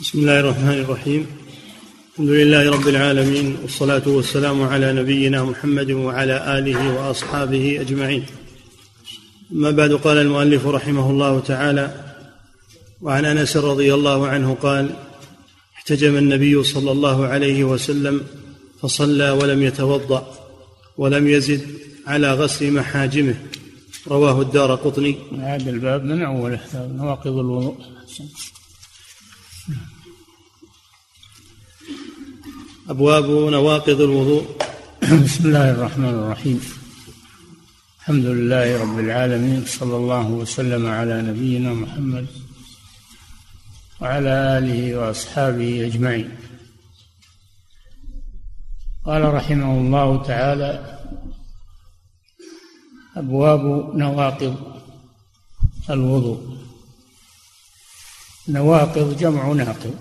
بسم الله الرحمن الرحيم. الحمد لله رب العالمين والصلاة والسلام على نبينا محمد وعلى آله وأصحابه أجمعين. أما بعد قال المؤلف رحمه الله تعالى وعن أنس رضي الله عنه قال احتجم النبي صلى الله عليه وسلم فصلى ولم يتوضأ ولم يزد على غسل محاجمه. رواه الدار قطني. هذا الباب من أوله نواقض الوضوء. أبواب نواقض الوضوء. بسم الله الرحمن الرحيم. الحمد لله رب العالمين صلى الله وسلم على نبينا محمد وعلى آله وأصحابه أجمعين. قال رحمه الله تعالى أبواب نواقض الوضوء. نواقض جمع ناقض.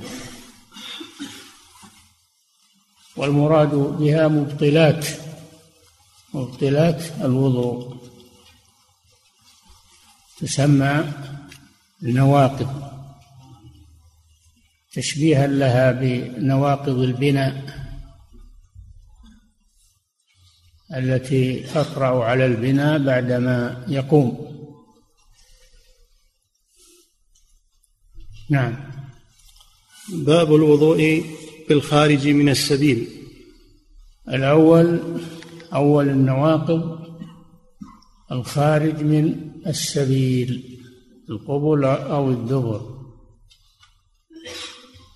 والمراد بها مبطلات مبطلات الوضوء. تسمى النواقض. تشبيها لها بنواقض البناء التي تطرأ على البناء بعدما يقوم. نعم. باب الوضوء بالخارج من السبيل. الأول أول النواقض الخارج من السبيل القبل أو الدبر.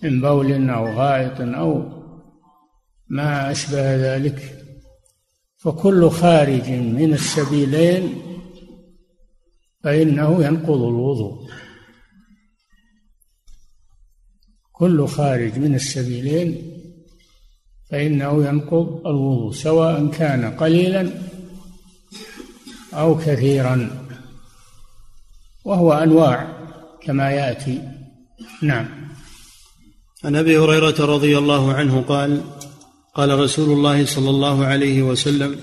من بول أو غائط أو ما أشبه ذلك. فكل خارج من السبيلين فإنه ينقض الوضوء. كل خارج من السبيلين فإنه ينقض الوضوء سواء كان قليلا أو كثيرا. وهو أنواع كما يأتي. نعم. عن أبي هريرة رضي الله عنه قال قال رسول الله صلى الله عليه وسلم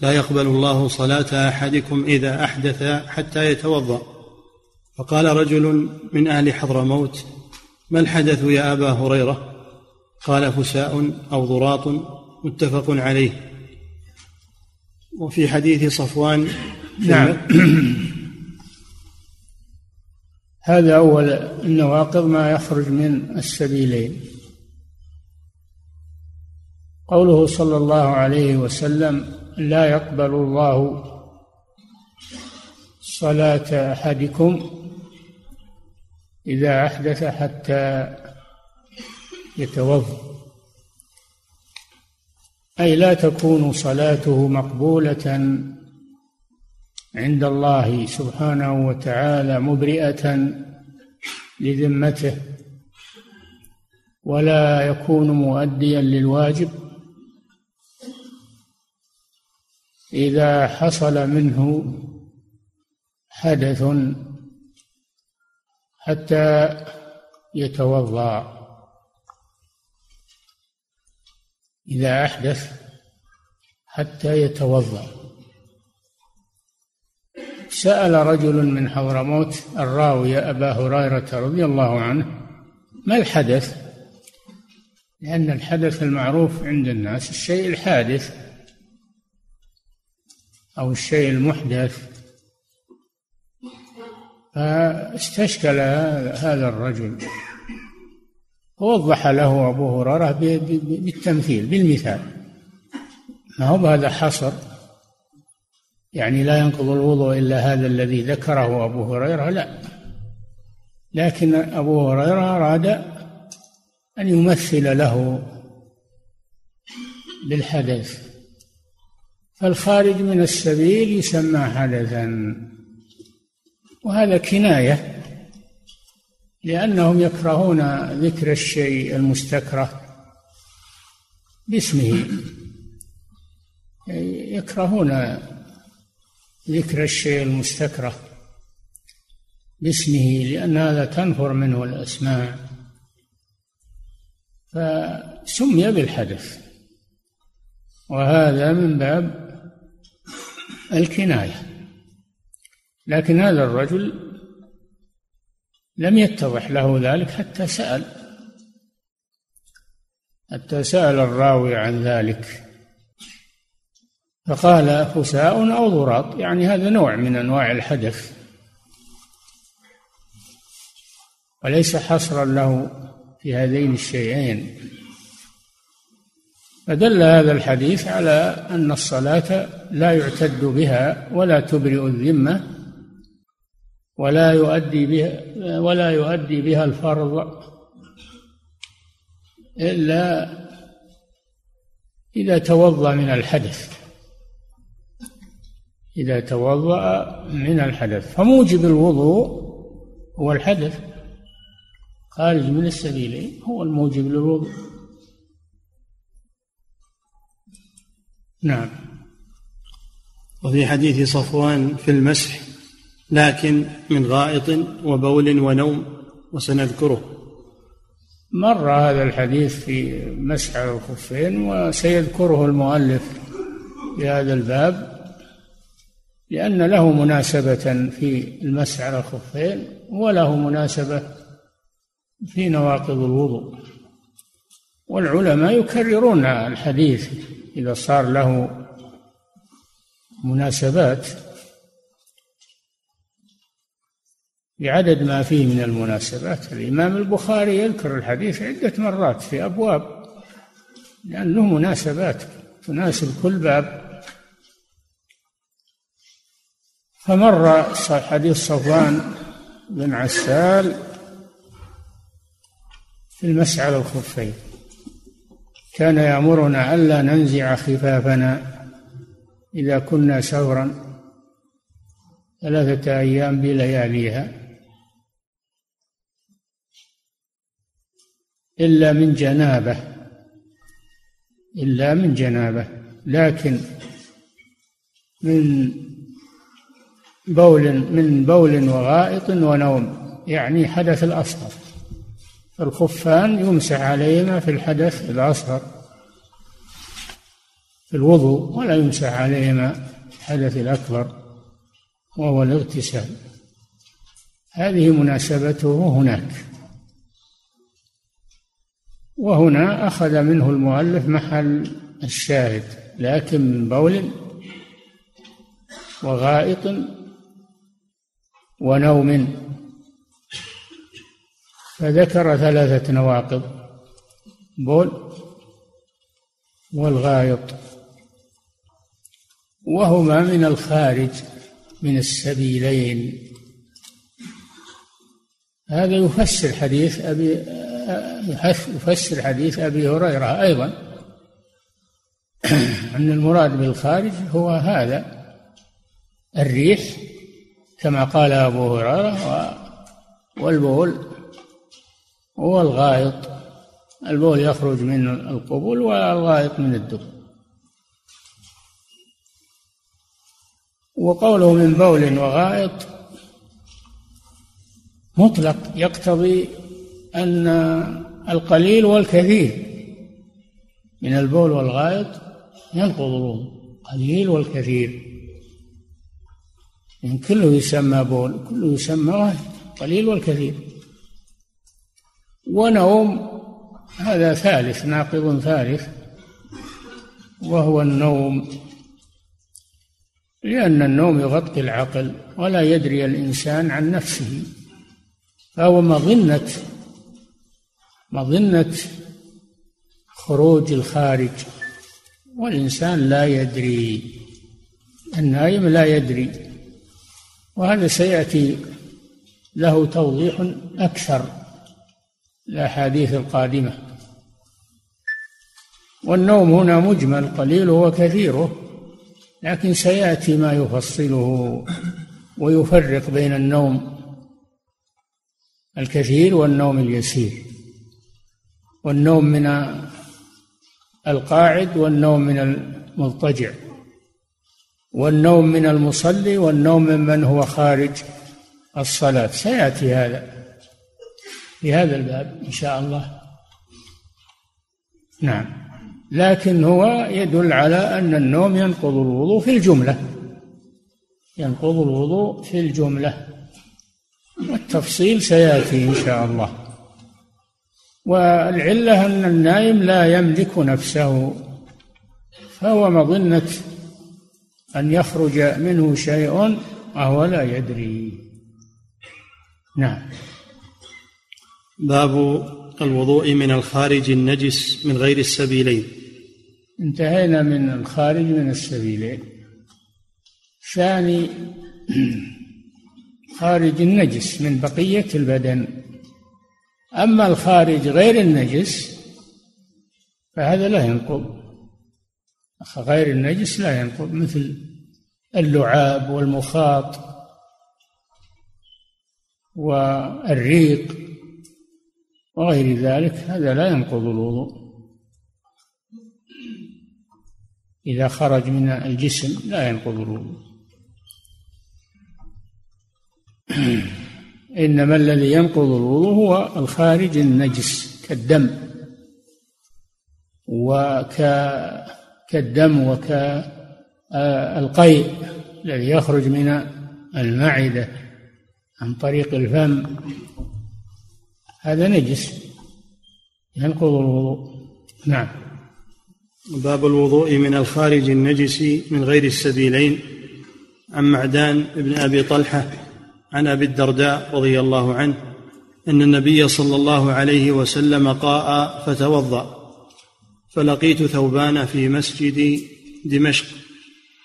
لا يقبل الله صلاة أحدكم إذا أحدث حتى يتوضأ. فقال رجل من أهل حضرموت ما الحدث يا أبا هريرة؟ قال فساء أو ضراط متفق عليه. وفي حديث صفوان نعم. هذا أول النواقض ما يخرج من السبيلين. قوله صلى الله عليه وسلم لا يقبل الله صلاة أحدكم إذا أحدث حتى يتوضأ. أي لا تكون صلاته مقبولة عند الله سبحانه وتعالى مبرئة لذمته ولا يكون مؤديا للواجب. إذا حصل منه حدث حتى يتوضأ. إذا أحدث حتى يتوضأ. سأل رجل من حضرموت الراوي أبا هريرة رضي الله عنه ما الحدث؟ لأن الحدث المعروف عند الناس الشيء الحادث أو الشيء المحدث فاستشكل هذا الرجل. ووضح له أبو هريرة بالتمثيل بالمثال. ما هو بهذا حصر يعني لا ينقض الوضوء إلا هذا الذي ذكره أبو هريرة لا. لكن أبو هريرة أراد أن يمثل له بالحدث. فالخارج من السبيل يسمى حدثا. وهذا كناية لأنهم يكرهون ذكر الشيء المستكره باسمه. يكرهون ذكر الشيء المستكره باسمه لأن هذا تنفر منه الأسماء. فسمي بالحدث وهذا من باب الكناية. لكن هذا الرجل لم يتضح له ذلك حتى سأل. حتى سأل الراوي عن ذلك. فقال فساء أو ضراط. يعني هذا نوع من أنواع الحدث. وليس حصرا له في هذين الشيئين. فدل هذا الحديث على أن الصلاة لا يعتد بها ولا تبرئ الذمة ولا يؤدي بها ولا يؤدي بها الفرض إلا إذا توضأ من الحدث. إذا توضأ من الحدث. فموجب الوضوء هو الحدث. خارج من السبيلين هو الموجب للوضوء. نعم. وفي حديث صفوان في المسح لكن من غائط وبول ونوم وسنذكره. مر هذا الحديث في مسح الخفين وسيذكره المؤلف في هذا الباب لأن له مناسبة في المسح على الخفين وله مناسبة في نواقض الوضوء. والعلماء يكررون الحديث إذا صار له مناسبات بعدد ما فيه من المناسبات. الإمام البخاري يذكر الحديث عدة مرات في أبواب لأن له مناسبات تناسب كل باب. فمر حديث صفوان بن عسال في المسح على الخفين. كان يأمرنا ألا ننزع خفافنا إذا كنا سفرا ثلاثة أيام بلياليها. إلا من جنابة. إلا من جنابة. لكن من بول من بول وغائط ونوم يعني حدث الأصغر. الخفان يمسح عليهما في الحدث الأصغر في الوضوء ولا يمسح عليهما الحدث الأكبر وهو الاغتسال. هذه مناسبته هناك. وهنا أخذ منه المؤلف محل الشاهد لكن من بول وغائط ونوم. فذكر ثلاثة نواقض بول والغائط وهما من الخارج من السبيلين. هذا يفسر حديث أبي يفسر حديث أبي هريرة أيضا. أن المراد بالخارج هو هذا الريح كما قال أبو هريرة والبول هو الغائط البول يخرج من القبول والغائط من الدبر. وقوله من بول وغائط مطلق يقتضي أن القليل والكثير من البول والغائط ينقض الوضوء القليل والكثير. يعني كله يسمى بول كله يسمى غائط. قليل والكثير. ونوم هذا ثالث ناقض ثالث وهو النوم. لأن النوم يغطي العقل ولا يدري الإنسان عن نفسه فهو مظنة مظنة خروج الخارج. والإنسان لا يدري النايم لا يدري. وهذا سيأتي له توضيح أكثر الأحاديث القادمة. والنوم هنا مجمل قليله وكثيره لكن سيأتي ما يفصله ويفرق بين النوم الكثير والنوم اليسير. والنوم من القاعد والنوم من المضطجع. والنوم من المصلي والنوم ممن هو خارج الصلاة. سيأتي هذا في هذا الباب إن شاء الله. نعم. لكن هو يدل على أن النوم ينقض الوضوء في الجملة. ينقض الوضوء في الجملة. والتفصيل سيأتي إن شاء الله. والعلة أن النائم لا يملك نفسه فهو مظنة أن يخرج منه شيء وهو لا يدري. نعم. باب الوضوء من الخارج النجس من غير السبيلين. انتهينا من الخارج من السبيلين. ثاني خارج النجس من بقية البدن. أما الخارج غير النجس فهذا لا ينقض. غير النجس لا ينقض مثل اللعاب والمخاط والريق وغير ذلك هذا لا ينقض الوضوء. إذا خرج من الجسم لا ينقض الوضوء. إنما الذي ينقض الوضوء هو الخارج النجس كالدم. وك كالدم وكالقيء الذي يخرج من المعدة عن طريق الفم. هذا نجس ينقض الوضوء. نعم. باب الوضوء من الخارج النجس من غير السبيلين. عن معدان بن أبي طلحة عن أبي الدرداء رضي الله عنه أن النبي صلى الله عليه وسلم قاء فتوضأ فلقيت ثوبان في مسجد دمشق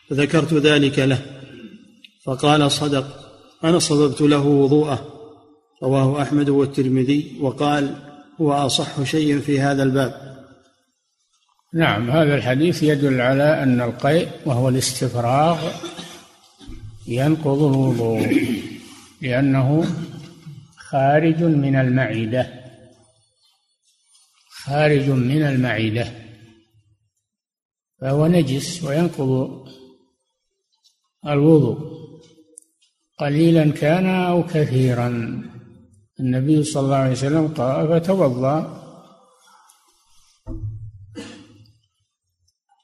فذكرت ذلك له فقال صدق أنا صببت له وضوءه رواه أحمد والترمذي وقال هو أصح شيء في هذا الباب. نعم هذا الحديث يدل على أن القيء وهو الاستفراغ ينقض الوضوء. لأنه خارج من المعدة. خارج من المعدة. فهو نجس وينقض الوضوء. قليلا كان أو كثيرا. النبي صلى الله عليه وسلم قال فتوضأ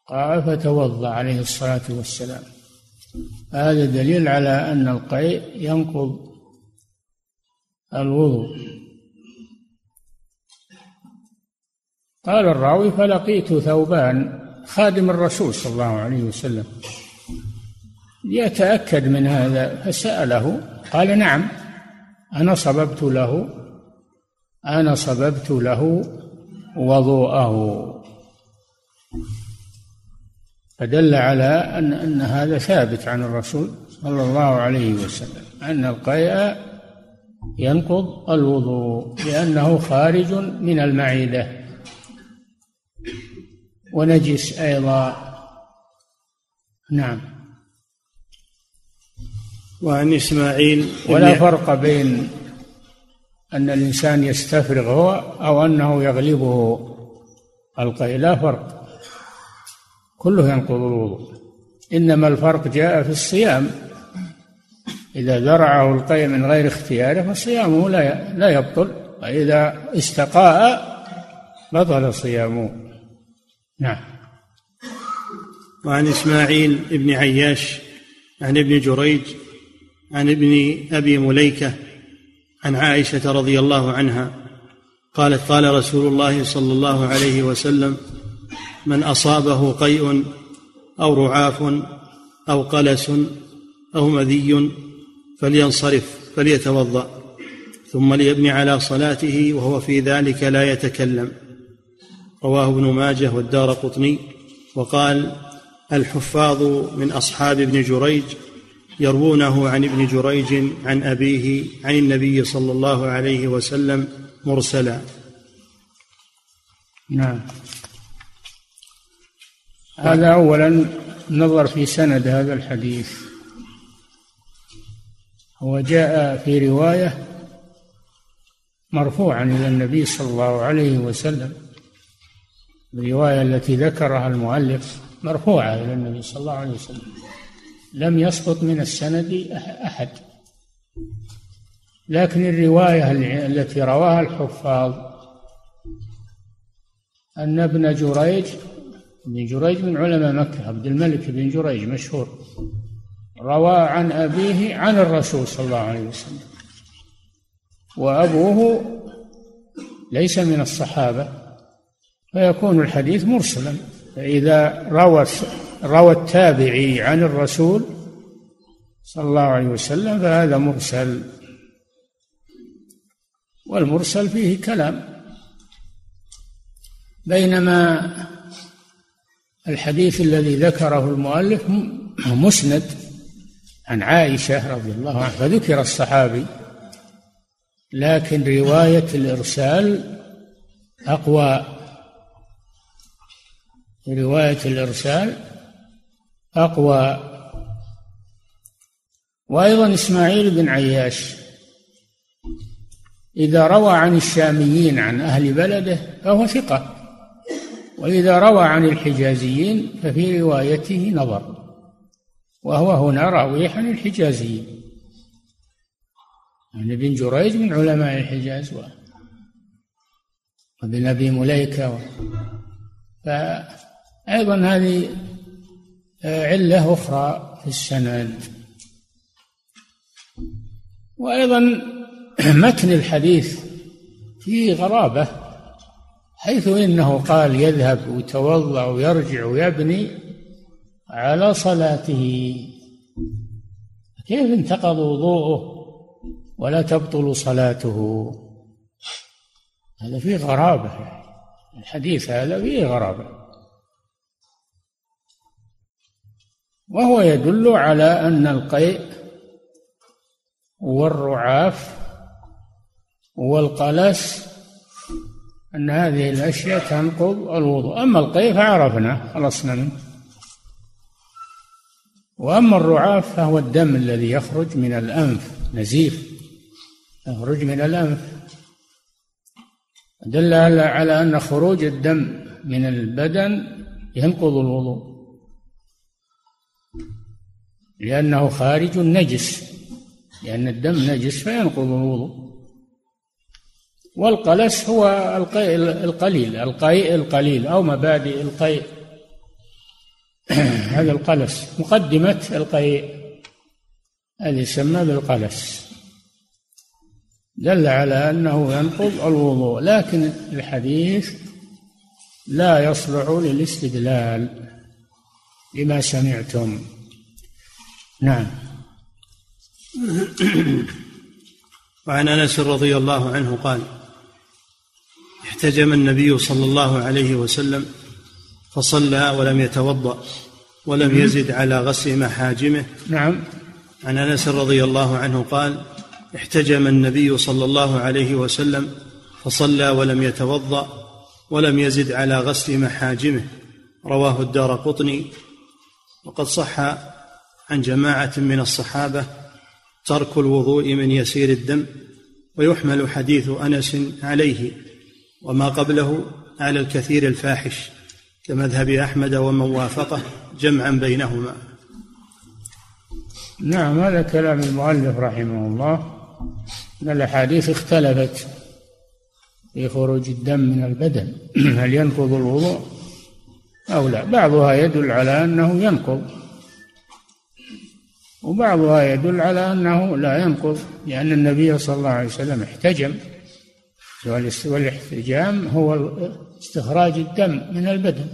قال فتوضأ عليه الصلاة والسلام. هذا دليل على أن القيء ينقض الوضوء. قال الراوي فلقيت ثوبان خادم الرسول صلى الله عليه وسلم. يتأكد من هذا فسأله. قال نعم أنا صببت له أنا صببت له وضوءه. فدل على أن أن هذا ثابت عن الرسول صلى الله عليه وسلم أن القيء ينقض الوضوء لأنه خارج من المعدة. ونجس أيضا. نعم. وعن إسماعيل ولا فرق بين أن الإنسان يستفرغ هو أو أنه يغلبه القي لا فرق. كله ينقض الوضوء. إنما الفرق جاء في الصيام. إذا ذرعه القي من غير اختياره فصيامه لا لا يبطل وإذا استقاء بطل صيامه. نعم. وعن إسماعيل بن عياش عن ابن جريج عن ابن أبي مليكة عن عائشة رضي الله عنها قالت قال رسول الله صلى الله عليه وسلم من أصابه قيء أو رعاف أو قلس أو مذي فلينصرف فليتوضأ ثم ليبني على صلاته وهو في ذلك لا يتكلم. رواه ابن ماجه والدار قطني وقال الحفاظ من أصحاب ابن جريج يروونه عن ابن جريج عن أبيه عن النبي صلى الله عليه وسلم مرسلا. نعم. هذا أولا نظر في سند هذا الحديث. هو جاء في رواية مرفوعا إلى النبي صلى الله عليه وسلم. الرواية التي ذكرها المؤلف مرفوعة إلى النبي صلى الله عليه وسلم. لم يسقط من السند أحد. لكن الرواية التي رواها الحفاظ أن ابن جريج ابن جريج من علماء مكة عبد الملك بن جريج مشهور. روى عن أبيه عن الرسول صلى الله عليه وسلم. وأبوه ليس من الصحابة فيكون الحديث مرسلا. فإذا روى روى التابعي عن الرسول صلى الله عليه وسلم فهذا مرسل. والمرسل فيه كلام. بينما الحديث الذي ذكره المؤلف مسند عن عائشة رضي الله عنها فذكر الصحابي لكن رواية الإرسال أقوى. رواية الإرسال أقوى. وأيضا إسماعيل بن عياش إذا روى عن الشاميين عن أهل بلده فهو ثقة. وإذا روى عن الحجازيين ففي روايته نظر وهو هنا راوي عن الحجازيين. يعني ابن جريج من علماء الحجاز وابن أبي مليكة و... فأيضا هذه علة أخرى في السند. وأيضا متن الحديث فيه غرابة حيث إنه قال يذهب ويتوضأ ويرجع ويبني على صلاته. كيف انتقض وضوءه ولا تبطل صلاته؟ هذا فيه غرابة الحديث هذا فيه غرابة. وهو يدل على أن القيء والرعاف والقلس أن هذه الأشياء تنقض الوضوء. أما القيء فعرفنا خلصنا منه. وأما الرعاف فهو الدم الذي يخرج من الأنف نزيف. يخرج من الأنف. دل على أن خروج الدم من البدن ينقض الوضوء. لأنه خارج نجس. لأن الدم نجس فينقض الوضوء. والقلس هو القيء القليل القيء القليل أو مبادئ القيء هذا القلس مقدمة القيء هذا يسمى بالقلس دل على أنه ينقض الوضوء لكن الحديث لا يصلح للاستدلال لما سمعتم. نعم. وعن أنس رضي الله عنه قال احتجم النبي صلى الله عليه وسلم فصلى ولم يتوضأ ولم يزد على غسل محاجمه. نعم. عن أنس رضي الله عنه قال احتجم النبي صلى الله عليه وسلم فصلى ولم يتوضأ ولم يزد على غسل محاجمه. رواه الدار قطني. وقد صح عن جماعة من الصحابة ترك الوضوء من يسير الدم ويحمل حديث أنس عليه. وما قبله على الكثير الفاحش كمذهب أحمد ومن وافقه جمعا بينهما. نعم هذا كلام المؤلف رحمه الله. ان الأحاديث اختلفت في خروج الدم من البدن. هل ينقض الوضوء أو لا؟ بعضها يدل على أنه ينقض. وبعضها يدل على أنه لا ينقض لأن النبي صلى الله عليه وسلم احتجم. والإحتجام هو استخراج الدم من البدن.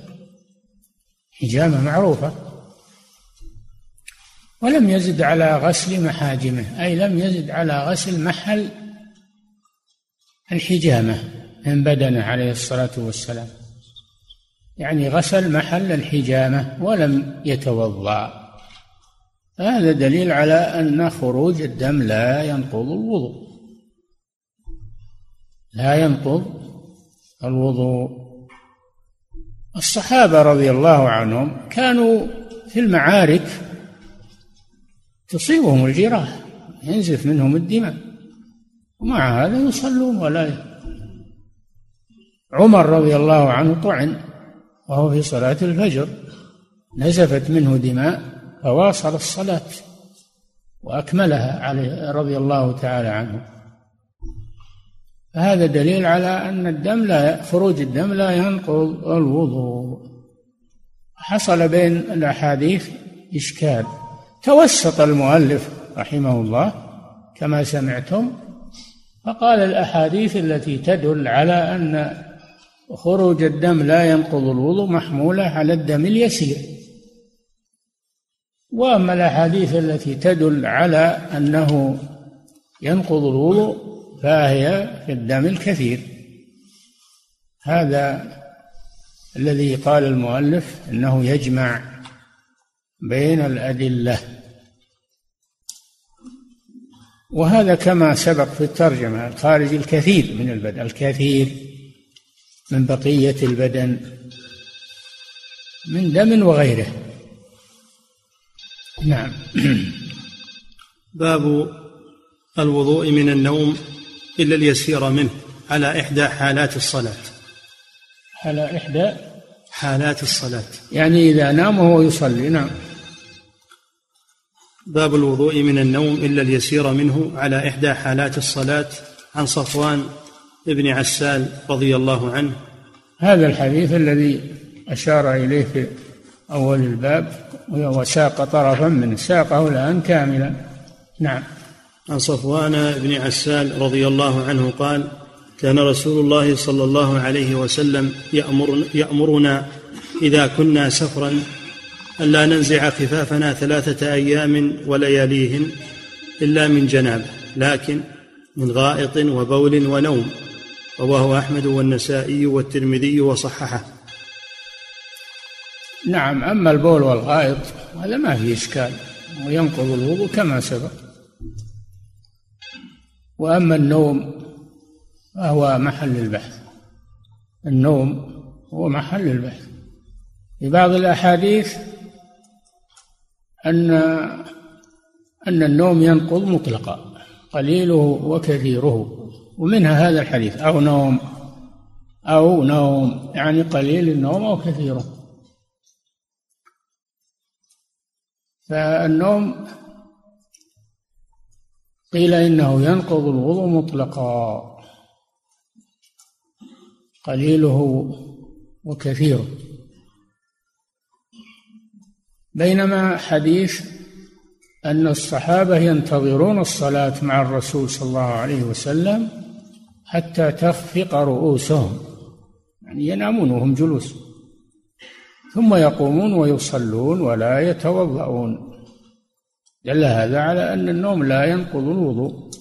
حجامة معروفة. ولم يزد على غسل محاجمه أي لم يزد على غسل محل الحجامة من بدنه عليه الصلاة والسلام. يعني غسل محل الحجامة ولم يتوضأ. هذا دليل على أن خروج الدم لا ينقض الوضوء. لا ينقض الوضوء. الصحابة رضي الله عنهم كانوا في المعارك تصيبهم الجراح ينزف منهم الدماء ومع هذا يصلون. ولا عمر رضي الله عنه طعن وهو في صلاة الفجر نزفت منه دماء فواصل الصلاة وأكملها عليه رضي الله تعالى عنه. فهذا دليل على أن الدم لا خروج الدم لا ينقض الوضوء. حصل بين الأحاديث إشكال. توسط المؤلف رحمه الله كما سمعتم فقال الأحاديث التي تدل على أن خروج الدم لا ينقض الوضوء محمولة على الدم اليسير. وأما الأحاديث التي تدل على أنه ينقض الوضوء فهي في الدم الكثير. هذا الذي قال المؤلف إنه يجمع بين الأدلة. وهذا كما سبق في الترجمة الخارج الكثير من البدن الكثير من بقية البدن من دم وغيره. نعم. باب الوضوء من النوم. إلا اليسير منه. على إحدى حالات الصلاة. على إحدى حالات الصلاة. يعني إذا نام وهو يصلي نعم. باب الوضوء من النوم إلا اليسير منه. على إحدى حالات الصلاة. عن صفوان بن عسال رضي الله عنه. هذا الحديث الذي أشار إليه في أول الباب وساق طرفا منه ساقه الآن كاملا. نعم. عن صفوان بن عسال رضي الله عنه قال كان رسول الله صلى الله عليه وسلم يأمر يأمرنا إذا كنا سفرا ألا ننزع خفافنا ثلاثة أيام ولياليهن إلا من جنابة لكن من غائط وبول ونوم رواه أحمد والنسائي والترمذي وصححه. نعم أما البول والغائط هذا ما فيه إشكال وينقض الوضوء كما سبق. وأما النوم فهو محل البحث. النوم هو محل البحث. في بعض الأحاديث أن أن النوم ينقض مطلقا قليله وكثيره ومنها هذا الحديث أو نوم أو نوم يعني قليل النوم أو كثيره. فالنوم قيل إنه ينقض الوضوء مطلقا. قليله وكثيره بينما حديث أن الصحابة ينتظرون الصلاة مع الرسول صلى الله عليه وسلم حتى تخفق رؤوسهم. يعني ينامون وهم جلوس. ثم يقومون ويصلون ولا يتوضؤون. دل هذا على أن النوم لا ينقض الوضوء.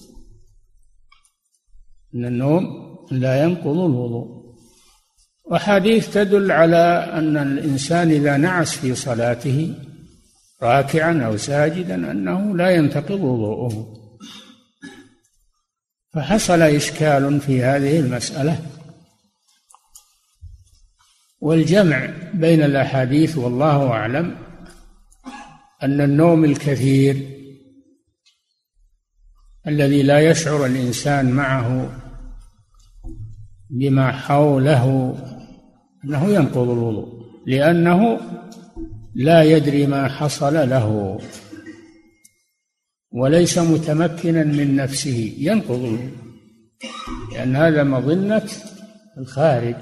أن النوم لا ينقض الوضوء. وحديث تدل على أن الإنسان إذا نعس في صلاته راكعا أو ساجدا أنه لا ينتقض وضوءه. فحصل إشكال في هذه المسألة. والجمع بين الأحاديث والله أعلم. أن النوم الكثير الذي لا يشعر الإنسان معه بما حوله أنه ينقض الوضوء لأنه لا يدري ما حصل له وليس متمكنا من نفسه ينقض الوضوء لأن هذا مظنة الخارج.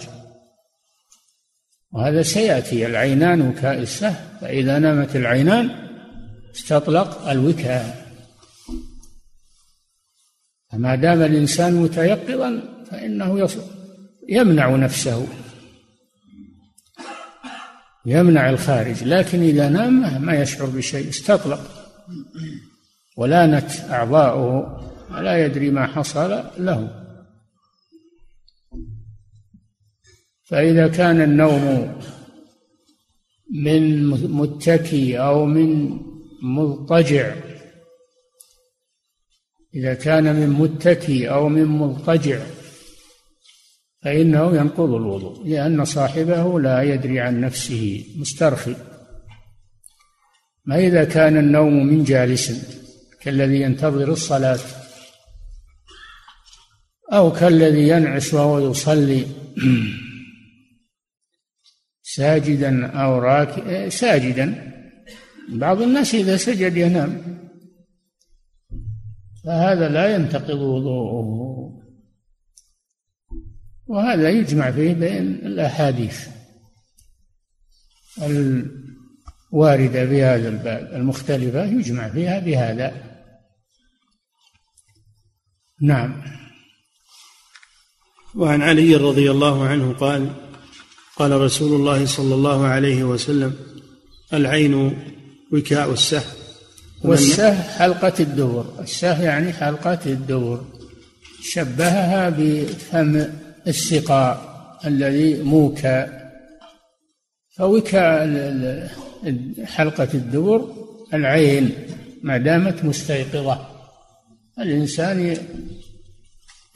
وهذا سيأتي العينان السهم فإذا نامت العينان استطلق الوكاء. فما دام الإنسان متيقظا فإنه يمنع نفسه. يمنع الخارج لكن إذا نام ما يشعر بشيء استطلق. ولانت أعضاؤه ولا يدري ما حصل له. فإذا كان النوم من متكي أو من مضطجع. إذا كان من متكي أو من مضطجع فإنه ينقض الوضوء لأن صاحبه لا يدري عن نفسه مسترخي. ما إذا كان النوم من جالس كالذي ينتظر الصلاة أو كالذي ينعس وهو يصلي ساجدا أو راكع ساجدا بعض الناس إذا سجد ينام. فهذا لا ينتقض وضوءه. وهذا يجمع فيه بين الأحاديث الواردة في هذا الباب. المختلفة يجمع فيها بهذا. نعم. وعن علي رضي الله عنه قال قال رسول الله صلى الله عليه وسلم العين وكاء السه والسه حلقة الدبر السه يعني حلقة الدبر شبهها بفم السقاء الذي موكى. فوكاء حلقة الدبر العين ما دامت مستيقظة. الإنسان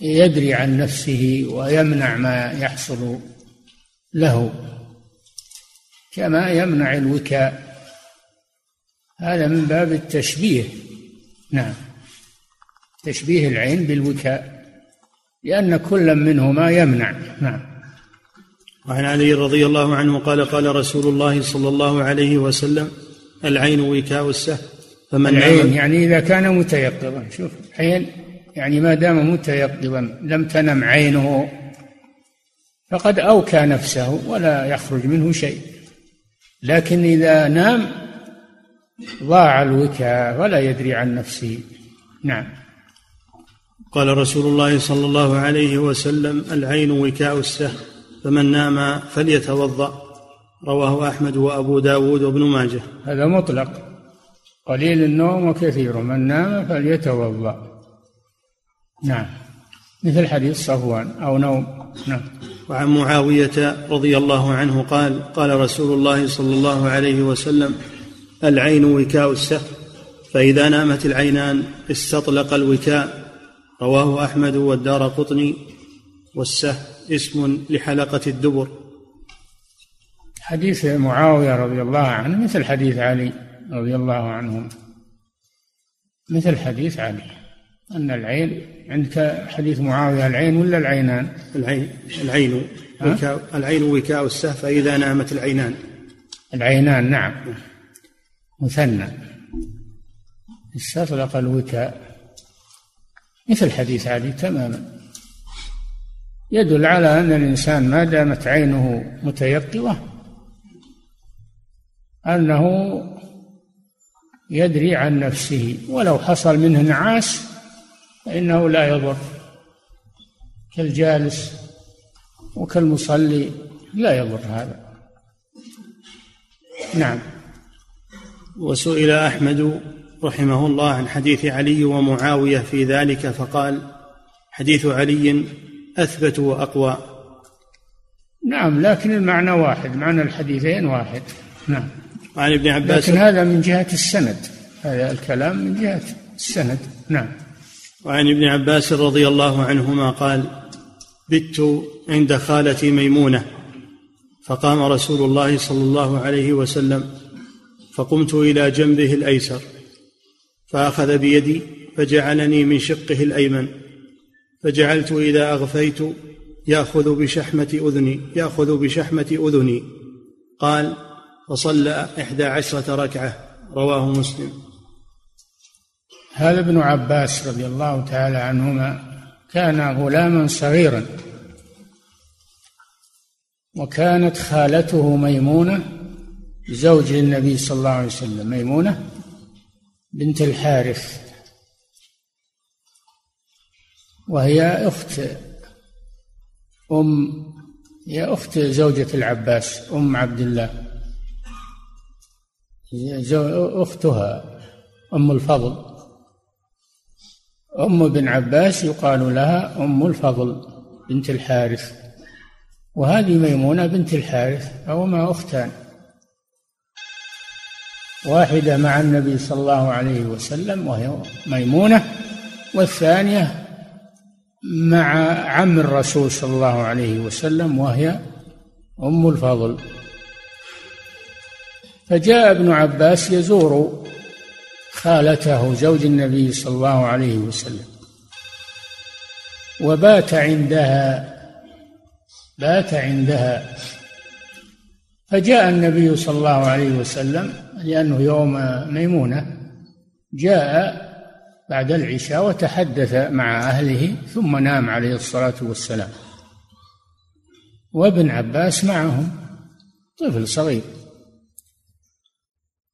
يدري عن نفسه ويمنع ما يحصل له. كما يمنع الوكاء. هذا من باب التشبيه. نعم. تشبيه العين بالوكاء لأن كل منهما يمنع. نعم. وعن علي رضي الله عنه قال قال رسول الله صلى الله عليه وسلم العين وكاء السهم فمن العين يعني إذا كان متيقظا. شوف العين يعني ما دام متيقظا لم تنم عينه فقد أوكى نفسه ولا يخرج منه شيء. لكن إذا نام ضاع الوكاء ولا يدري عن نفسه. نعم. قال رسول الله صلى الله عليه وسلم العين وكاء السهم فمن نام فليتوضأ. رواه أحمد وأبو داود وابن ماجه. هذا مطلق. قليل النوم وكثير من نام فليتوضأ. نعم. مثل حديث صفوان أو نوم. نعم. وعن معاوية رضي الله عنه قال قال رسول الله صلى الله عليه وسلم العين وكاء السهم فإذا نامت العينان استطلق الوكاء. رواه أحمد والدار قطني. والسه اسم لحلقة الدبر. حديث معاوية رضي الله عنه مثل حديث علي رضي الله عنهم. مثل حديث علي. أن العين عندك حديث معاوية العين ولا العينان؟ العين العين وكاء العين وكاء السهف فإذا نامت العينان. العينان نعم. مثنى. استطلق الوكاء مثل حديث علي تماما. يدل على أن الإنسان ما دامت عينه متيقظة أنه يدري عن نفسه. ولو حصل منه نعاس فإنه لا يضر. كالجالس وكالمصلي لا يضر هذا. نعم. وسئل أحمد رحمه الله عن حديث علي ومعاوية في ذلك فقال حديث علي أثبت وأقوى. نعم لكن المعنى واحد معنى الحديثين واحد. نعم. وعن ابن عباس لكن هذا من جهة السند. هذا الكلام من جهة السند. نعم. وعن ابن عباس رضي الله عنهما قال بت عند خالتي ميمونة فقام رسول الله صلى الله عليه وسلم فقمت إلى جنبه الأيسر فأخذ بيدي فجعلني من شقه الأيمن فجعلت إذا أغفيت يأخذ بشحمة أذني يأخذ بشحمة أذني. قال فصلى إحدى عشرة ركعة رواه مسلم. هذا ابن عباس رضي الله تعالى عنهما كان غلاما صغيرا وكانت خالته ميمونة زوج النبي صلى الله عليه وسلم ميمونة بنت الحارث وهي أخت أم هي أخت زوجة العباس أم عبد الله. أختها أم الفضل. أم ابن عباس يقال لها أم الفضل بنت الحارث وهذه ميمونة بنت الحارث أو أختان. واحدة مع النبي صلى الله عليه وسلم وهي ميمونة. والثانية مع عم الرسول صلى الله عليه وسلم وهي أم الفضل. فجاء ابن عباس يزور خالته زوج النبي صلى الله عليه وسلم وبات عندها بات عندها. فجاء النبي صلى الله عليه وسلم لأنه يوم ميمونة جاء بعد العشاء وتحدث مع أهله ثم نام عليه الصلاة والسلام. وابن عباس معهم طفل صغير.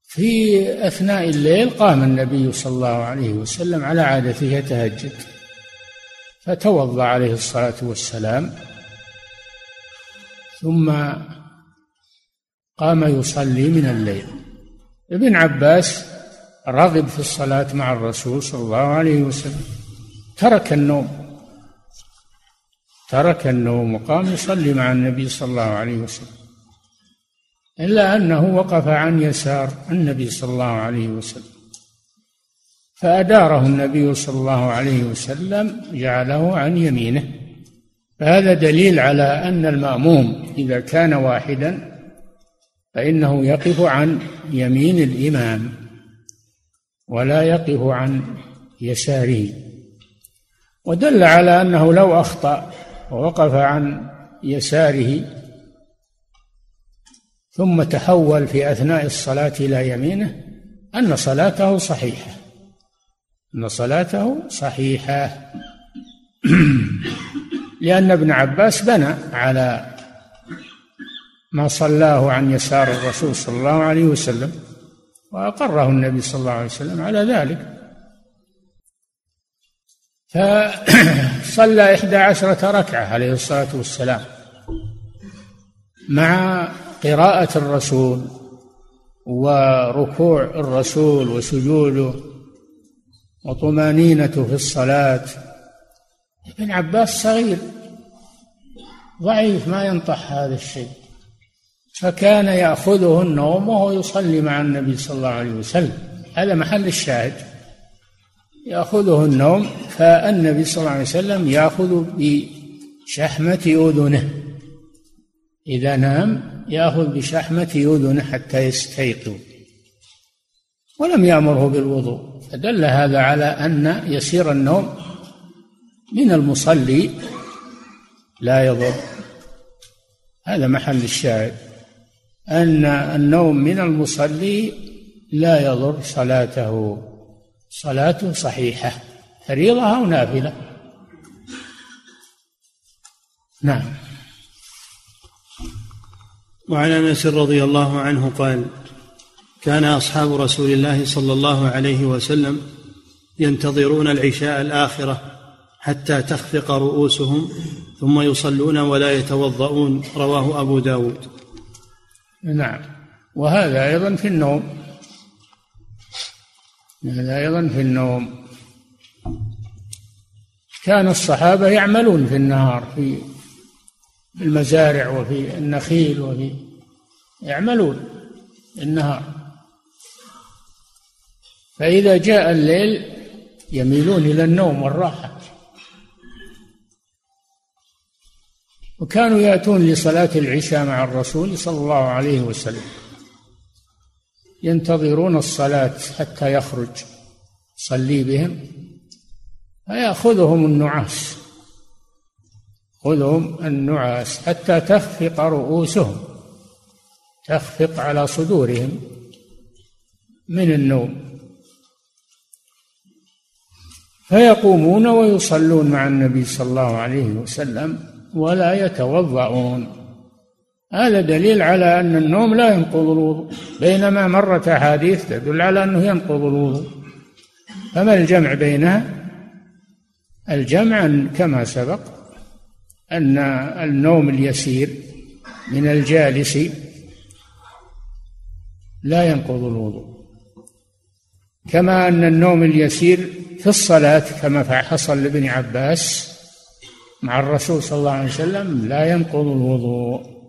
في أثناء الليل قام النبي صلى الله عليه وسلم على عادته يتهجد فتوضأ عليه الصلاة والسلام. ثم قام يصلي من الليل. ابن عباس رغب في الصلاة مع الرسول صلى الله عليه وسلم. ترك النوم. ترك النوم وقام يصلي مع النبي صلى الله عليه وسلم. إلا أنه وقف عن يسار النبي صلى الله عليه وسلم. فأداره النبي صلى الله عليه وسلم جعله عن يمينه. فهذا دليل على أن المأموم إذا كان واحدا فإنه يقف عن يمين الإمام ولا يقف عن يساره. ودل على أنه لو أخطأ ووقف عن يساره ثم تحول في أثناء الصلاة إلى يمينه أن صلاته صحيحة. أن صلاته صحيحة. لأن ابن عباس بنى على ما صلاه عن يسار الرسول صلى الله عليه وسلم وأقره النبي صلى الله عليه وسلم على ذلك. فصلى إحدى عشرة ركعة عليه الصلاة والسلام مع قراءة الرسول وركوع الرسول وسجوده وطمأنينته في الصلاة. ابن عباس صغير ضعيف ما ينطح هذا الشيء. فكان يأخذه النوم وهو يصلي مع النبي صلى الله عليه وسلم. هذا محل الشاهد. يأخذه النوم فالنبي صلى الله عليه وسلم يأخذ بشحمة أذنه. إذا نام يأخذ بشحمة أذنه حتى يستيقظ. ولم يأمره بالوضوء. فدل هذا على أن يسير النوم من المصلي لا يضر. هذا محل الشاهد. أن النوم من المصلي لا يضر صلاته. صلاته صحيحة. فريضة أو نافلة؟ نعم. وعن أنس رضي الله عنه قال كان أصحاب رسول الله صلى الله عليه وسلم ينتظرون العشاء الآخرة حتى تخفق رؤوسهم ثم يصلون ولا يتوضؤون. رواه أبو داود. نعم. وهذا أيضا في النوم. هذا أيضا في النوم. كان الصحابة يعملون في النهار في المزارع وفي النخيل وفي يعملون النهار. فإذا جاء الليل يميلون إلى النوم والراحة. وكانوا يأتون لصلاة العشاء مع الرسول صلى الله عليه وسلم. ينتظرون الصلاة حتى يخرج صلي بهم فيأخذهم النعاس. خذهم النعاس حتى تخفق رؤوسهم تخفق على صدورهم من النوم. فيقومون ويصلون مع النبي صلى الله عليه وسلم. ولا يتوضؤون. هذا دليل على أن النوم لا ينقض الوضوء بينما مرت أحاديث تدل على أنه ينقض الوضوء. فما الجمع بينها الجمع؟ كما سبق أن النوم اليسير من الجالس لا ينقض الوضوء. كما أن النوم اليسير في الصلاة كما حصل لابن عباس مع الرسول صلى الله عليه وسلم لا ينقض الوضوء.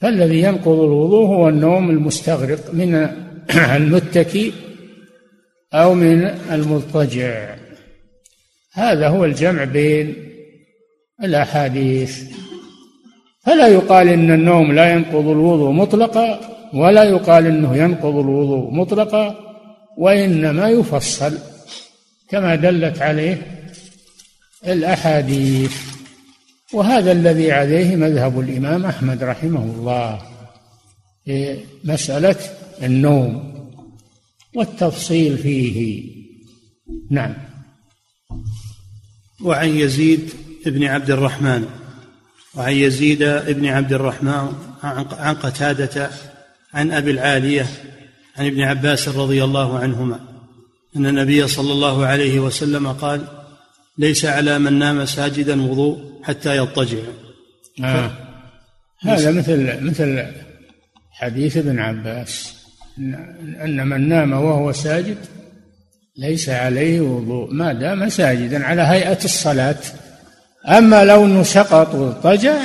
فالذي ينقض الوضوء هو النوم المستغرق من المتكي أو من المضطجع. هذا هو الجمع بين الأحاديث. فلا يقال إن النوم لا ينقض الوضوء مطلقا ولا يقال إنه ينقض الوضوء مطلقا وإنما يفصل. كما دلت عليه الأحاديث. وهذا الذي عليه مذهب الإمام أحمد رحمه الله في مسألة النوم والتفصيل فيه. نعم. وعن يزيد بن عبد الرحمن وعن يزيد بن عبد الرحمن عن قتادة عن أبي العالية عن ابن عباس رضي الله عنهما. أن النبي صلى الله عليه وسلم قال ليس على من نام ساجدا وضوء حتى يضطجع. آه. هذا مثل مثل حديث ابن عباس. أن من نام وهو ساجد ليس عليه وضوء ما دام ساجدا على هيئة الصلاة. أما لو أنه سقط واضطجع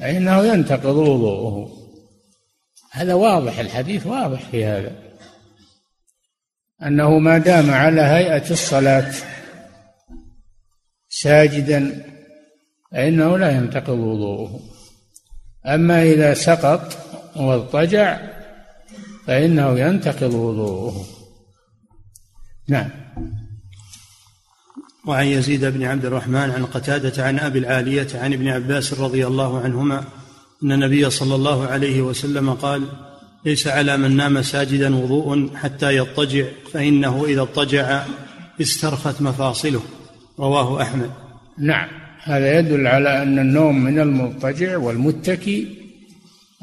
فإنه ينتقض وضوءه. هذا واضح الحديث واضح في هذا. أنه ما دام على هيئة الصلاة ساجدا فإنه لا ينتقض وضوءه. أما إذا سقط واضطجع فإنه ينتقض وضوءه. نعم. وعن يزيد بن عبد الرحمن عن قتادة عن أبي العالية عن ابن عباس رضي الله عنهما أن النبي صلى الله عليه وسلم قال ليس على من نام ساجدا وضوء حتى يضطجع فإنه إذا اضطجع استرخت مفاصله. رواه أحمد. نعم. هذا يدل على أن النوم من المضطجع والمتكي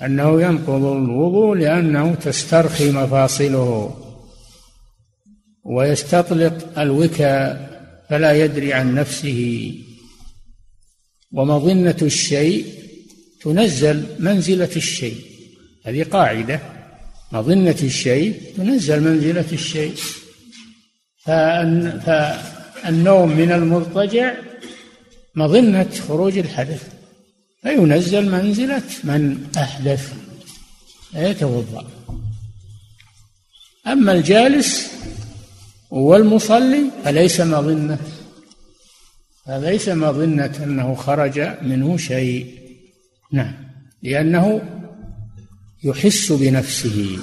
أنه ينقض الوضوء لأنه تسترخي مفاصله ويستطلق الوكاء فلا يدري عن نفسه. ومظنة الشيء تنزل منزلة الشيء. هذه قاعدة. مظنة الشيء تنزل منزلة الشيء. فالنوم من المضطجع مظنة خروج الحدث. فينزل منزلة من أحدث. يتوضأ. أما الجالس والمصلي فليس مظنة. فليس مظنة أنه خرج منه شيء. نعم. لأنه يحس بنفسه.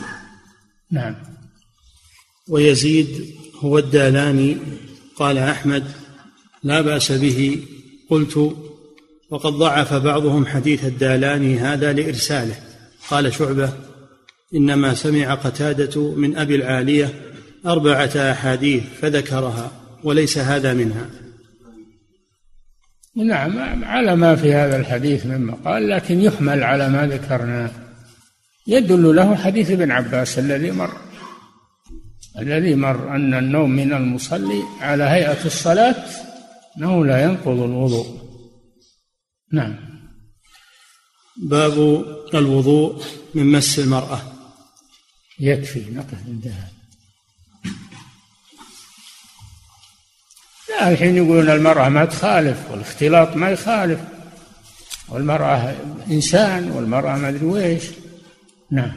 نعم. ويزيد هو الدالاني قال أحمد لا بأس به. قلت وقد ضعف بعضهم حديث الدالاني هذا لإرساله. قال شعبة إنما سمع قتادة من أبي العالية أربعة أحاديث فذكرها وليس هذا منها. نعم على ما في هذا الحديث مما قال لكن يحمل على ما ذكرناه. يدل له حديث ابن عباس الذي مر الذي مر أن النوم من المصلي على هيئة الصلاة أنه لا ينقض الوضوء. نعم. باب الوضوء من مس المرأة. يكفي نقف عندها لا الحين يقولون المرأة ما تخالف والاختلاط ما يخالف والمرأة إنسان والمرأة ما أدري ويش نعم.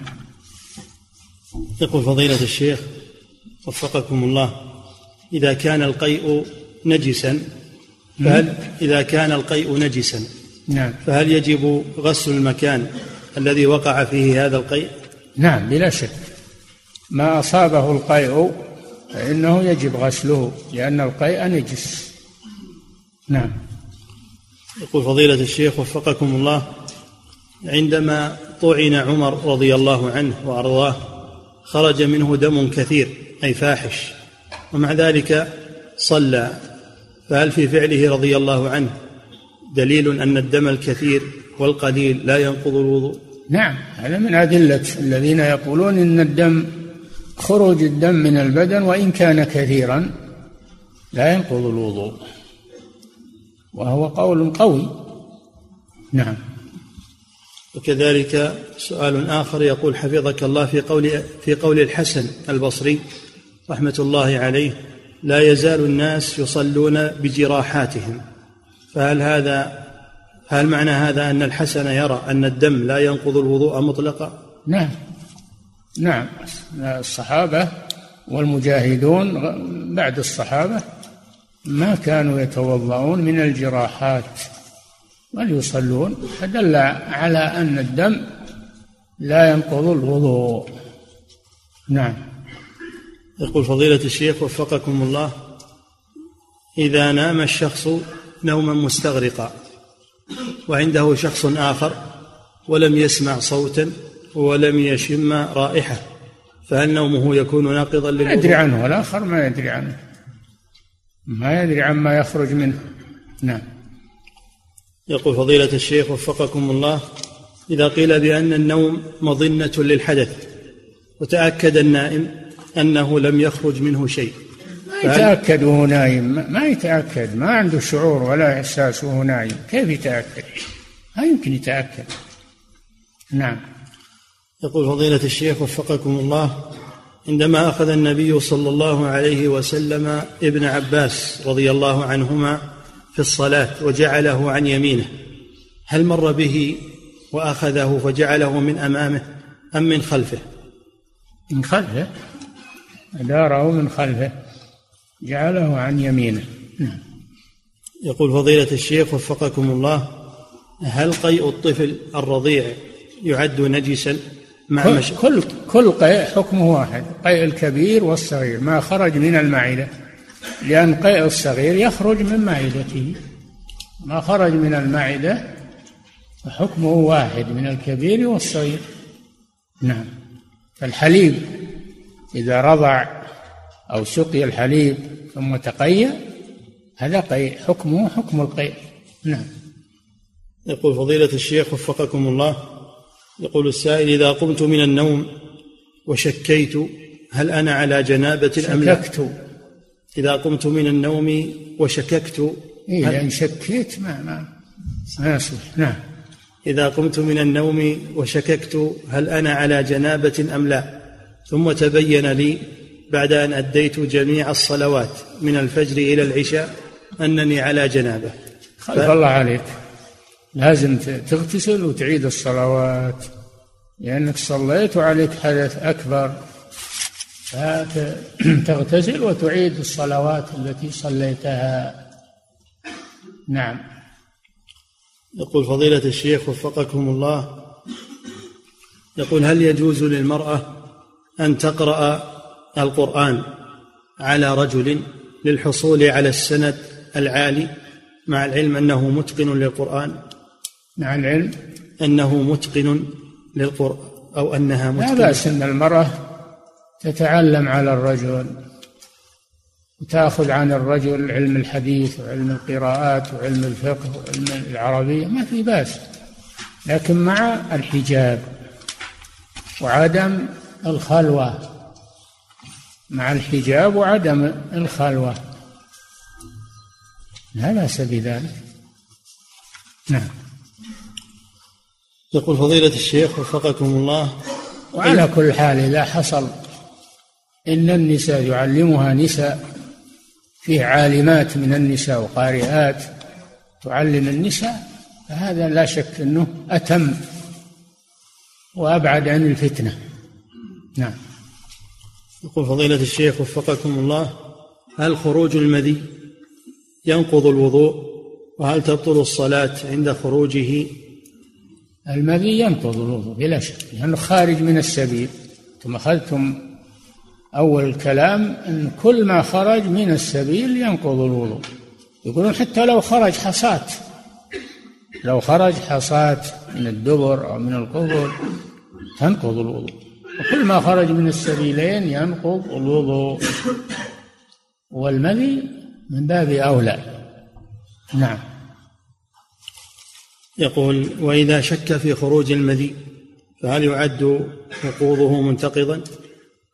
يقول فضيلة الشيخ وفقكم الله إذا كان القيء نجسا فهل إذا كان القيء نجسا نعم. فهل يجب غسل المكان الذي وقع فيه هذا القيء؟ نعم بلا شك. ما أصابه القيء فإنه يجب غسله لأن القيء نجس. نعم. يقول فضيلة الشيخ وفقكم الله عندما طعن عمر رضي الله عنه وأرضاه خرج منه دم كثير أي فاحش. ومع ذلك صلى. فهل في فعله رضي الله عنه دليل أن الدم الكثير والقليل لا ينقض الوضوء؟ نعم هذا من أدلة الذين يقولون إن الدم خروج الدم من البدن وإن كان كثيرا لا ينقض الوضوء. وهو قول قوي. نعم. وكذلك سؤال آخر يقول حفظك الله في قول في قول الحسن البصري رحمة الله عليه لا يزال الناس يصلون بجراحاتهم. فهل هذا هل معنى هذا أن الحسن يرى أن الدم لا ينقض الوضوء مطلقا؟ نعم. نعم. الصحابة والمجاهدون بعد الصحابة ما كانوا يتوضؤون من الجراحات. بل يصلون فدل على أن الدم لا ينقض الوضوء. نعم. يقول فضيلة الشيخ وفقكم الله إذا نام الشخص نوما مستغرقا وعنده شخص آخر ولم يسمع صوتا ولم يشم رائحة فهل نومه يكون ناقضا للوضوء؟ يدري عنه. الآخر ما يدري عنه. ما يدري عما يخرج منه. نعم. يقول فضيلة الشيخ وفقكم الله إذا قيل بأن النوم مظنة للحدث وتأكد النائم أنه لم يخرج منه شيء. ما يتأكد وهو نايم ما يتأكد. ما عنده شعور ولا إحساس وهو نايم كيف يتأكد؟ ما يمكن يتأكد. نعم. يقول فضيلة الشيخ وفقكم الله عندما أخذ النبي صلى الله عليه وسلم ابن عباس رضي الله عنهما في الصلاة وجعله عن يمينه هل مر به وأخذه فجعله من أمامه أم من خلفه؟ من خلفه داره من خلفه جعله عن يمينه. نعم. يقول فضيلة الشيخ وفقكم الله هل قيء الطفل الرضيع يعد نجسا مع كل, مش... كل كل قيء حكمه واحد قيء الكبير والصغير ما خرج من المعدة. لأن قيء الصغير يخرج من معدته. ما خرج من المعدة فحكمه واحد من الكبير والصغير. نعم. فالحليب إذا رضع أو سقي الحليب ثم تقيأ هذا قيء حكمه حكم القيء. نعم. يقول فضيلة الشيخ وفقكم الله يقول السائل إذا قمت من النوم وشكيت هل أنا على جنابة أم لا؟ شككت. إذا قمت من النوم وشككت إيه لأن شكيت ما ما ما يصلح. نعم. إذا قمت من النوم وشككت هل أنا على جنابة أم لا؟ ثم تبين لي بعد أن أديت جميع الصلوات من الفجر إلى العشاء أنني على جنابة. خلف ف... الله عليك. لازم تغتسل وتعيد الصلوات لأنك صليت وعليك حدث أكبر. فتغتسل وتعيد الصلوات التي صليتها. نعم. يقول فضيلة الشيخ وفقكم الله يقول هل يجوز للمرأة أن تقرأ القرآن على رجل للحصول على السند العالي مع العلم أنه متقن للقرآن؟ مع العلم؟ أنه متقن للقرآن أو أنها متقنة. لا بأس أن المرأة تتعلم على الرجل وتأخذ عن الرجل علم الحديث وعلم القراءات وعلم الفقه وعلم العربية ما في بأس. لكن مع الحجاب وعدم الخلوة مع الحجاب وعدم الخلوة. لا بأس بذلك. نعم. يقول فضيلة الشيخ وفقكم الله. وعلى كل حال إذا حصل إن النساء يعلمها نساء فيه عالمات من النساء وقارئات تعلم النساء فهذا لا شك أنه أتم وأبعد عن الفتنة. نعم. يقول فضيلة الشيخ وفقكم الله هل خروج المذي ينقض الوضوء؟ وهل تبطل الصلاة عند خروجه؟ المذي ينقض الوضوء بلا شك لأنه خارج من السبيل ثم أخذتم أول الكلام أن كل ما خرج من السبيل ينقض الوضوء. يقولون حتى لو خرج حصاة لو خرج حصاة من الدبر أو من القبر تنقض الوضوء. وكل ما خرج من السبيلين ينقض الوضوء. والمذي من باب أولى. نعم. يقول وإذا شك في خروج المذي فهل يعد نقوضه منتقضا؟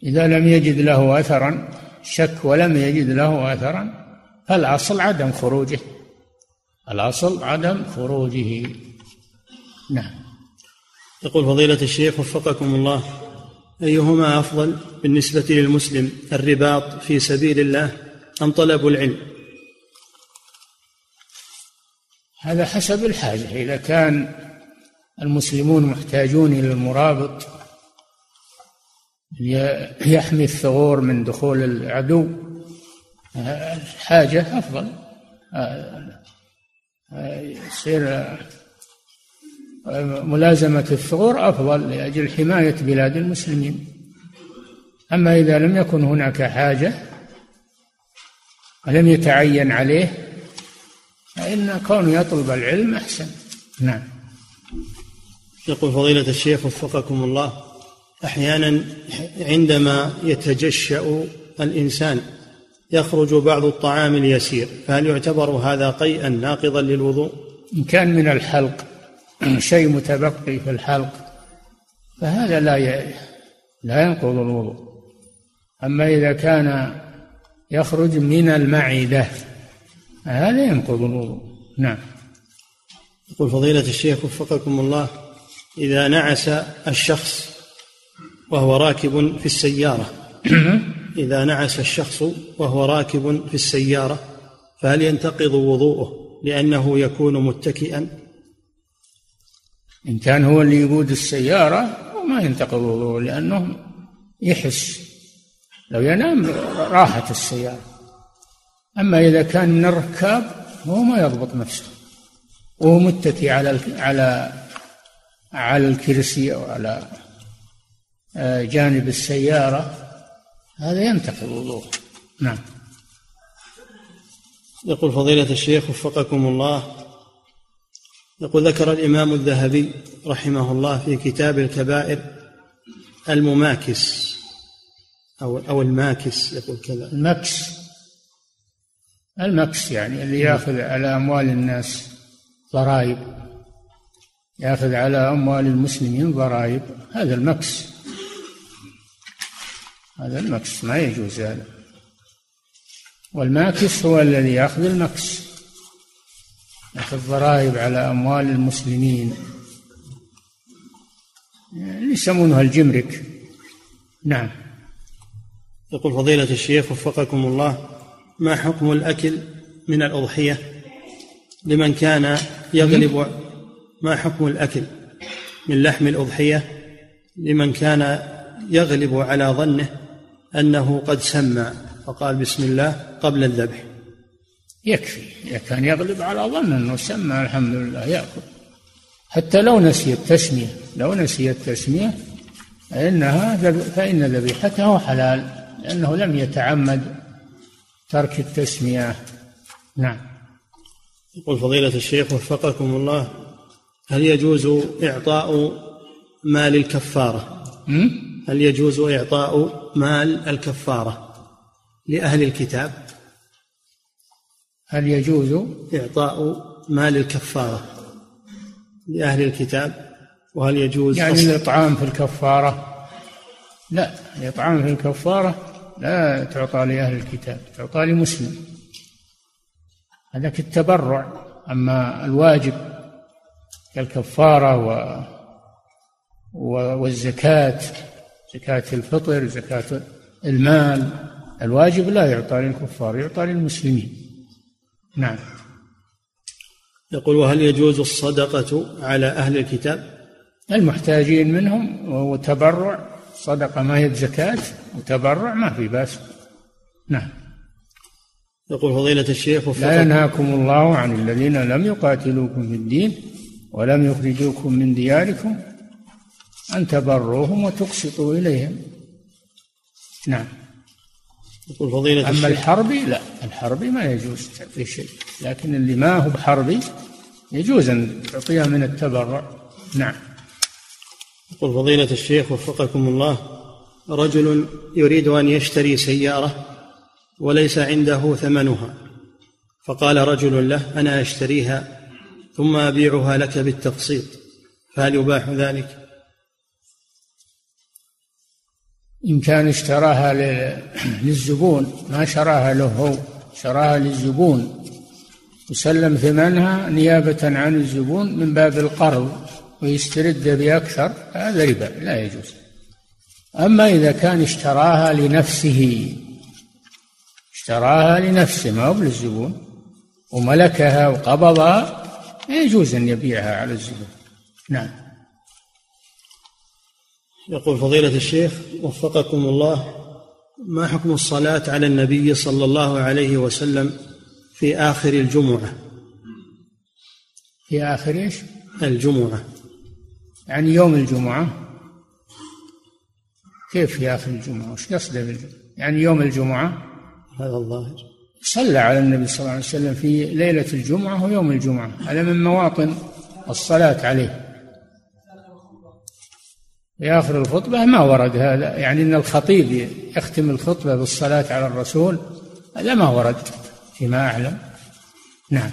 إذا لم يجد له أثرا شك ولم يجد له أثرا فالأصل عدم خروجه. الأصل عدم خروجه. نعم. يقول فضيلة الشيخ وفقكم الله أيهما أفضل بالنسبة للمسلم الرباط في سبيل الله أم طلب العلم؟ هذا حسب الحاجة. إذا كان المسلمون محتاجون إلى المرابط يحمي الثغور من دخول العدو. الحاجة أفضل. يصير ملازمة الثغور أفضل لأجل حماية بلاد المسلمين. أما إذا لم يكن هناك حاجة ولم يتعين عليه فإن كونه يطلب العلم أحسن. نعم. يقول فضيلة الشيخ وفقكم الله. أحيانا عندما يتجشأ الإنسان يخرج بعض الطعام اليسير فهل يعتبر هذا قيئا ناقضا للوضوء؟ إن كان من الحلق شيء متبقي في الحلق فهذا لا لا ينقض الوضوء. أما إذا كان يخرج من المعدة هذا ينقض الوضوء. نعم. يقول فضيلة الشيخ وفقكم الله إذا نعس الشخص وهو راكب في السيارة. إذا نعس الشخص وهو راكب في السيارة فهل ينتقض وضوءه لأنه يكون متكئا؟ إن كان هو اللي يقود السيارة ما ينتقض وضوءه لأنه يحس. لو ينام راحت السيارة. أما إذا كان من الركاب هو ما يضبط نفسه. وهو متكي على على على الكرسي أو على جانب السيارة. هذا ينتقض الوضوء نعم. يقول فضيلة الشيخ وفقكم الله. يقول ذكر الإمام الذهبي رحمه الله في كتاب الكبائر المماكس أو أو الماكس يقول كذا. المكس. المكس يعني اللي ياخذ على أموال الناس ضرائب. ياخذ على أموال المسلمين ضرائب. هذا المكس. هذا المكس ما يجوز هذا. والماكس هو الذي يأخذ المكس. يأخذ ضرائب على أموال المسلمين. يسمونها الجمرك. نعم. يقول فضيلة الشيخ وفقكم الله ما حكم الأكل من الأضحية؟ لمن كان يغلب ما حكم الأكل من لحم الأضحية؟ لمن كان يغلب على ظنه؟ أنه قد سمى فقال بسم الله قبل الذبح. يكفي. إذا كان يغلب على ظن أنه سمى الحمد لله يأكل. حتى لو نسي التسمية لو نسي التسمية فإنها فإن ذبيحته حلال لأنه لم يتعمد ترك التسمية. نعم. يقول فضيلة الشيخ وفقكم الله هل يجوز إعطاء مال الكفارة؟ هل يجوز إعطاء مال الكفارة لأهل الكتاب؟ هل يجوز إعطاء مال الكفارة لأهل الكتاب؟ وهل يجوز يعني الإطعام في الكفارة؟ لا الإطعام في الكفارة لا تعطى لأهل الكتاب تعطى لمسلم. هذاك التبرع أما الواجب كالكفارة و والزكاة. زكاة الفطر زكاة المال. الواجب لا يعطى للكفار يعطى للمسلمين. نعم. يقول وهل يجوز الصدقة على أهل الكتاب؟ المحتاجين منهم وتبرع صدقة ما هي بزكاة وتبرع ما في بأس. نعم. يقول فضيلة الشيخ لا ينهاكم الله عن الذين لم يقاتلوكم في الدين ولم يخرجوكم من دياركم أن تبروهم وتقسطوا إليهم. نعم. يقول فضيلة أما الحربي لا الحربي ما يجوز في شيء لكن اللي ما هو بحربي يجوز أن تعطيها من التبرع. نعم. يقول فضيلة الشيخ وفقكم الله رجل يريد أن يشتري سيارة وليس عنده ثمنها فقال رجل له أنا أشتريها ثم أبيعها لك بالتقسيط فهل يباح ذلك؟ إن كان اشتراها للزبون ما شراها له هو شراها للزبون. وسلم ثمنها نيابة عن الزبون من باب القرض ويسترد بأكثر هذا ربا لا يجوز. أما إذا كان اشتراها لنفسه اشتراها لنفسه ما هو للزبون وملكها وقبضها يجوز أن يبيعها على الزبون. نعم. يقول فضيلة الشيخ وفقكم الله ما حكم الصلاة على النبي صلى الله عليه وسلم في آخر الجمعة؟ في آخر إيش؟ الجمعة. يعني يوم الجمعة. كيف في آخر الجمعة؟ وش قصده يعني يوم الجمعة؟ هذا الظاهر. صلى على النبي صلى الله عليه وسلم في ليلة الجمعة ويوم الجمعة. هذا من مواطن الصلاة عليه. في آخر الخطبة ما ورد هذا. يعني أن الخطيب يختم الخطبة بالصلاة على الرسول هذا ما ورد فيما أعلم. نعم.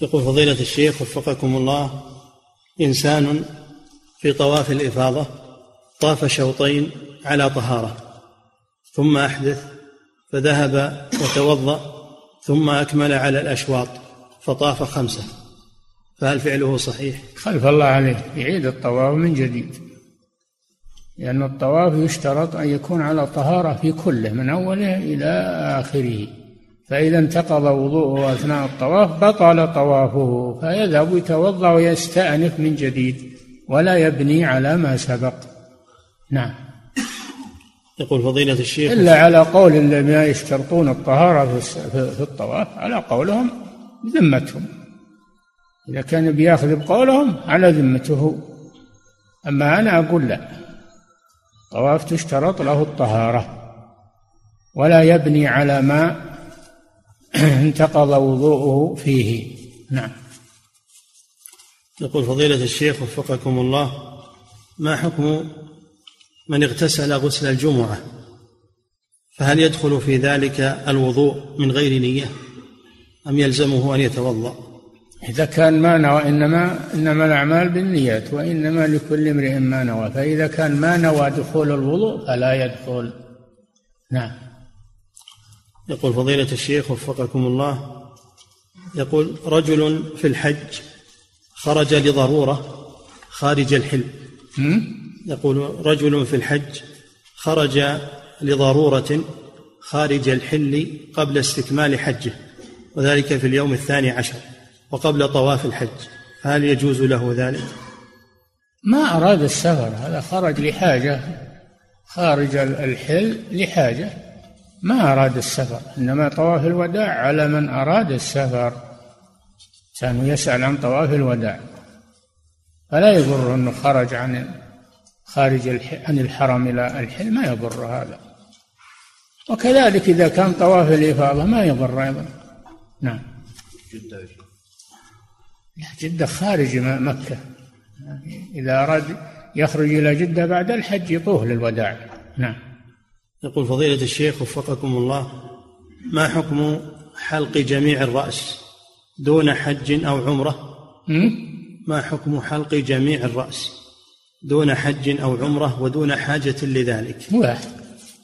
يقول فضيلة الشيخ وفقكم الله إنسان في طواف الإفاضة طاف شوطين على طهارة ثم أحدث فذهب وتوضأ ثم أكمل على الأشواط فطاف خمسة. فهل فعله صحيح؟ خلف الله عليه. يعيد الطواف من جديد. لأن الطواف يشترط أن يكون على طهارة في كله من أوله إلى آخره. فإذا انتقض وضوءه أثناء الطواف بطل طوافه فيذهب يتوضأ ويستأنف من جديد ولا يبني على ما سبق. نعم. يقول فضيلة الشيخ إلا على قول الذين يشترطون الطهارة في الطواف على قولهم ذمتهم إذا كان بيأخذ بقولهم على ذمته. أما أنا أقول لا. الطواف تشترط له الطهارة. ولا يبني على ما انتقض وضوءه فيه. نعم. يقول فضيلة الشيخ وفقكم الله ما حكم من اغتسل غسل الجمعة؟ فهل يدخل في ذلك الوضوء من غير نية؟ أم يلزمه أن يتوضأ؟ إذا كان ما نوى إنما إنما الأعمال بالنيات وإنما لكل امرئ ما نوى. فإذا كان ما نوى دخول الوضوء فلا يدخل. نعم. يقول فضيلة الشيخ وفقكم الله يقول رجل في الحج خرج لضرورة خارج الحل يقول رجل في الحج خرج لضرورة خارج الحل قبل استكمال حجه وذلك في اليوم الثاني عشر. وقبل طواف الحج هل يجوز له ذلك؟ ما أراد السفر هذا خرج لحاجة خارج الحل لحاجة. ما أراد السفر إنما طواف الوداع على من أراد السفر. كان يسأل عن طواف الوداع. فلا يضر أنه خرج عن خارج عن الحرم إلى الحل ما يضر هذا. وكذلك إذا كان طواف الإفاضة ما يضر أيضا. نعم. جدة جدة خارج مكة. إذا أراد يخرج إلى جدة بعد الحج يطوف للوداع. نعم. يقول فضيلة الشيخ وفقكم الله ما حكم حلق جميع الرأس دون حج أو عمرة؟ ما حكم حلق جميع الرأس دون حج أو عمرة ودون حاجة لذلك؟ مباح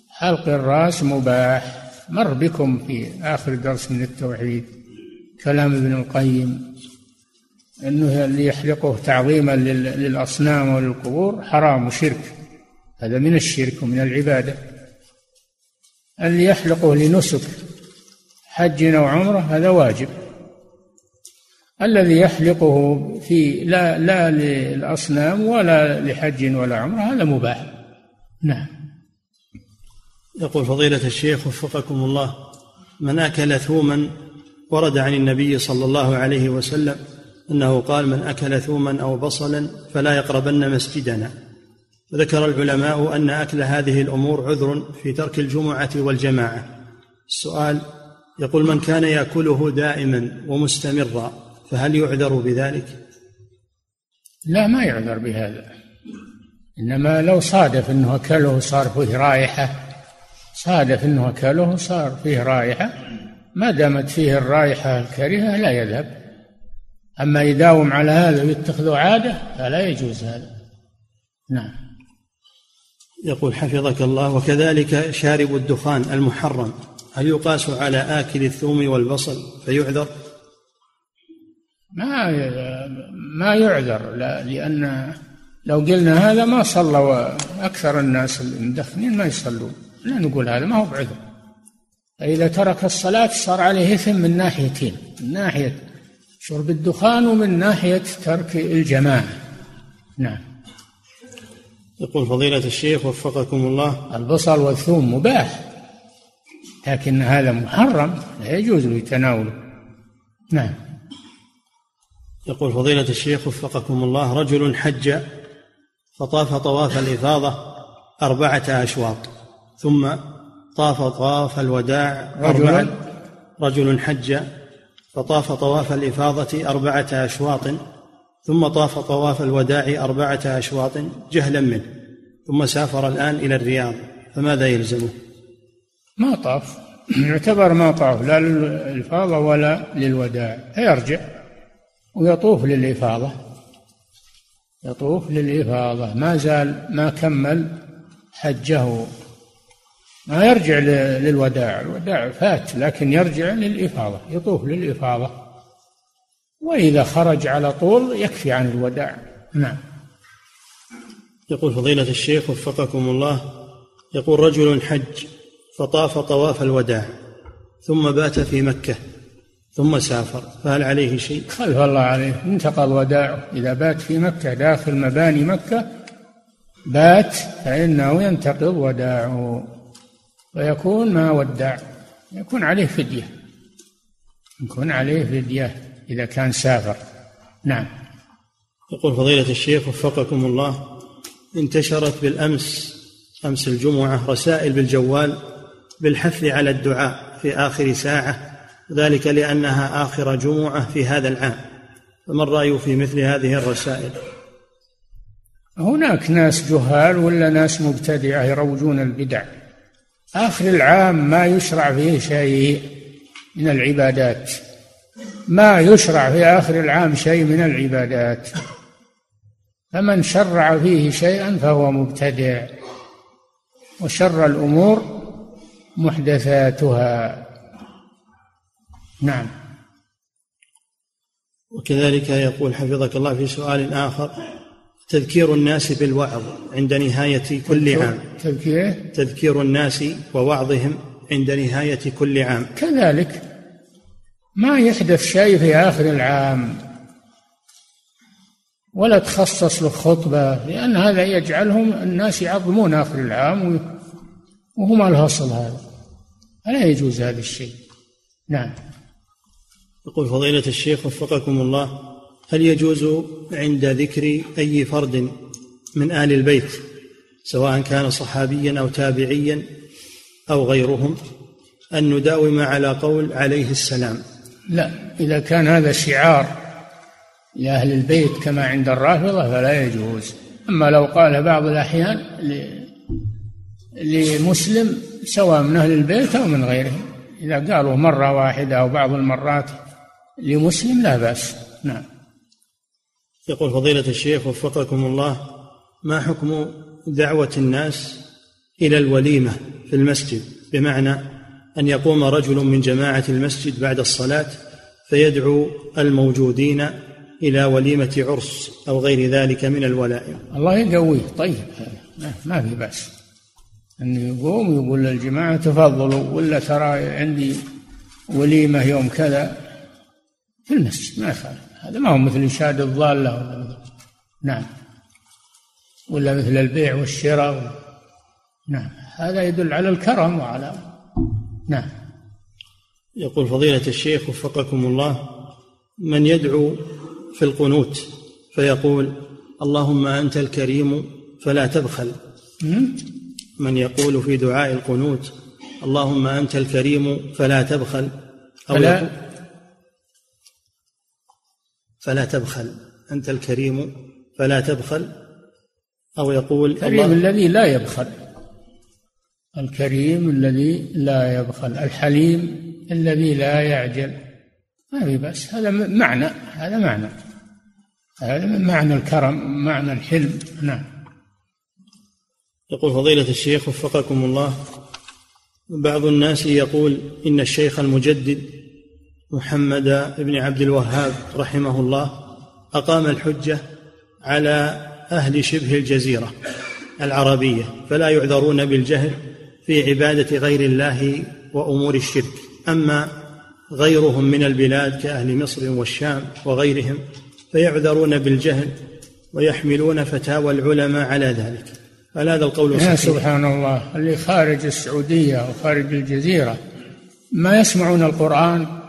حلق الرأس مباح. مر بكم في آخر درس من التوحيد كلام ابن القيم. أنه اللي يحلقه تعظيما للأصنام وللقبور حرام وشرك. هذا من الشرك ومن العبادة. اللي يحلقه لنسك حج أو عمرة هذا واجب. الذي يحلقه في لا لا للأصنام ولا لحج ولا عمرة هذا مباح. نعم. يقول فضيلة الشيخ وفقكم الله من أكل ثوما ورد عن النبي صلى الله عليه وسلم أنه قال من أكل ثوما أو بصلا فلا يقربن مسجدنا. ذكر العلماء أن أكل هذه الأمور عذر في ترك الجمعة والجماعة. السؤال يقول من كان يأكله دائما ومستمرا فهل يعذر بذلك؟ لا ما يعذر بهذا. إنما لو صادف أنه أكله صار فيه رائحة صادف أنه أكله صار فيه رائحة ما دامت فيه الرائحة الكريهة لا يذهب. أما يداوم على هذا ويتخذه عادة فلا يجوز هذا. نعم. يقول حفظك الله وكذلك شارب الدخان المحرم هل يقاس على آكل الثوم والبصل؟ فيعذر؟ ما ما يعذر لا لأن لو قلنا هذا ما صلوا أكثر الناس المدخنين ما يصلون. لا نقول هذا ما هو بعذر. فإذا ترك الصلاة صار عليه إثم من ناحيتين من ناحية شرب الدخان ومن ناحية ترك الجماعة. نعم. يقول فضيلة الشيخ وفقكم الله. البصل والثوم مباح لكن هذا محرم لا يجوز له تناوله نعم. يقول فضيلة الشيخ وفقكم الله رجل حج فطاف طواف الإفاضة أربعة أشواط ثم طاف طواف الوداع رجل رجل حج فطاف طواف الإفاضة أربعة أشواط ثم طاف طواف الوداع أربعة أشواط جهلا منه ثم سافر الآن إلى الرياض فماذا يلزمه؟ ما طاف. يعتبر ما طاف لا للإفاضة ولا للوداع فيرجع ويطوف للإفاضة. يطوف للإفاضة ما زال ما كمل حجه. ما يرجع للوداع. الوداع فات لكن يرجع للإفاضة يطوف للإفاضة. وإذا خرج على طول يكفي عن الوداع. نعم. يقول فضيلة الشيخ وفقكم الله يقول رجل حج فطاف طواف الوداع ثم بات في مكة ثم سافر فهل عليه شيء؟ خلف الله عليه. انتقل وداعه إذا بات في مكة داخل مباني مكة بات فإنه ينتقض وداعه. ويكون ما ودع. يكون عليه فدية. يكون عليه فدية إذا كان سافر. نعم. يقول فضيلة الشيخ وفقكم الله انتشرت بالأمس أمس الجمعة رسائل بالجوال بالحث على الدعاء في آخر ساعة ذلك لأنها آخر جمعة في هذا العام. فما الرأي في مثل هذه الرسائل؟ هناك ناس جهال ولا ناس مبتدعة يروجون البدع؟ آخر العام ما يشرع فيه شيء من العبادات. ما يشرع في آخر العام شيء من العبادات. فمن شرع فيه شيئا فهو مبتدع. وشر الأمور محدثاتها. نعم. وكذلك يقول حفظك الله في سؤال آخر. تذكير الناس بالوعظ عند نهاية كل عام. تذكير؟ تذكير الناس ووعظهم عند نهاية كل عام. كذلك ما يحدث شيء في آخر العام. ولا تخصص له خطبة لأن هذا يجعلهم الناس يعظمون آخر العام وهم الهصل هذا. فلا يجوز هذا الشيء. نعم. يقول فضيلة الشيخ وفقكم الله هل يجوز عند ذكر أي فرد من آل البيت سواء كان صحابيا أو تابعيا أو غيرهم أن نداوم على قول عليه السلام. لا إذا كان هذا شعار لأهل البيت كما عند الرافضة فلا يجوز. أما لو قال بعض الأحيان لمسلم سواء من أهل البيت أو من غيرهم. إذا قالوا مرة واحدة أو بعض المرات لمسلم لا بأس. نعم. يقول فضيلة الشيخ وفقكم الله ما حكم دعوة الناس إلى الوليمة في المسجد؟ بمعنى أن يقوم رجل من جماعة المسجد بعد الصلاة فيدعو الموجودين إلى وليمة عرس أو غير ذلك من الولائم. الله يقويه طيب ما في بأس. أنه يقوم ويقول للجماعة تفضلوا ولا ترى عندي وليمة يوم كذا؟ في المسجد ما يخالف. هذا ما هو مثل إشهاد الضالة ولا مثل نعم. ولا مثل البيع والشراء نعم. هذا يدل على الكرم وعلى نعم. يقول فضيلة الشيخ وفقكم الله من يدعو في القنوت فيقول اللهم أنت الكريم فلا تبخل. من يقول في دعاء القنوت اللهم أنت الكريم فلا تبخل. أو فلا فلا تبخل. أنت الكريم فلا تبخل. أو يقول الكريم الذي لا يبخل. الكريم الذي لا يبخل. الحليم الذي لا يعجل. ما في بس هذا معنى. هذا معنى. هذا من معنى الكرم معنى الحلم. نعم. يقول فضيلة الشيخ وفقكم الله بعض الناس يقول إن الشيخ المجدد محمد بن عبد الوهاب رحمه الله أقام الحجة على أهل شبه الجزيرة العربية فلا يعذرون بالجهل في عبادة غير الله وأمور الشرك أما غيرهم من البلاد كأهل مصر والشام وغيرهم فيعذرون بالجهل ويحملون فتاوى العلماء على ذلك هل هذا القول صحيح؟ سبحان الله اللي خارج السعودية وخارج الجزيرة ما يسمعون القرآن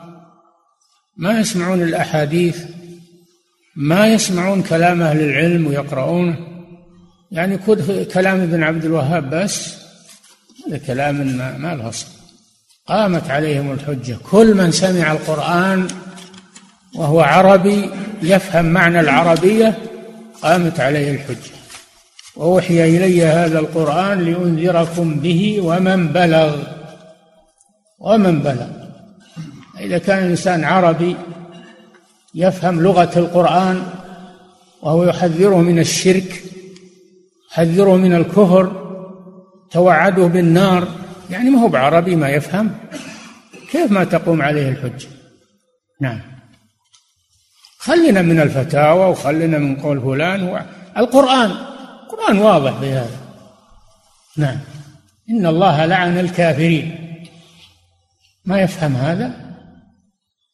ما يسمعون الأحاديث ما يسمعون كلام أهل العلم ويقرؤونه. يعني كلام ابن عبد الوهاب بس كلام ما, ما له أصل. قامت عليهم الحجة. كل من سمع القرآن وهو عربي يفهم معنى العربية قامت عليه الحجة. وأوحي إلي هذا القرآن لأنذركم به ومن بلغ. ومن بلغ. إذا كان الإنسان عربي يفهم لغة القرآن وهو يحذره من الشرك يحذره من الكفر توعده بالنار يعني ما هو بعربي ما يفهم. كيف ما تقوم عليه الحجة؟ نعم. خلنا من الفتاوى وخلنا من قول فلان و... القرآن القرآن واضح بهذا. نعم. إن الله لعن الكافرين. ما يفهم هذا؟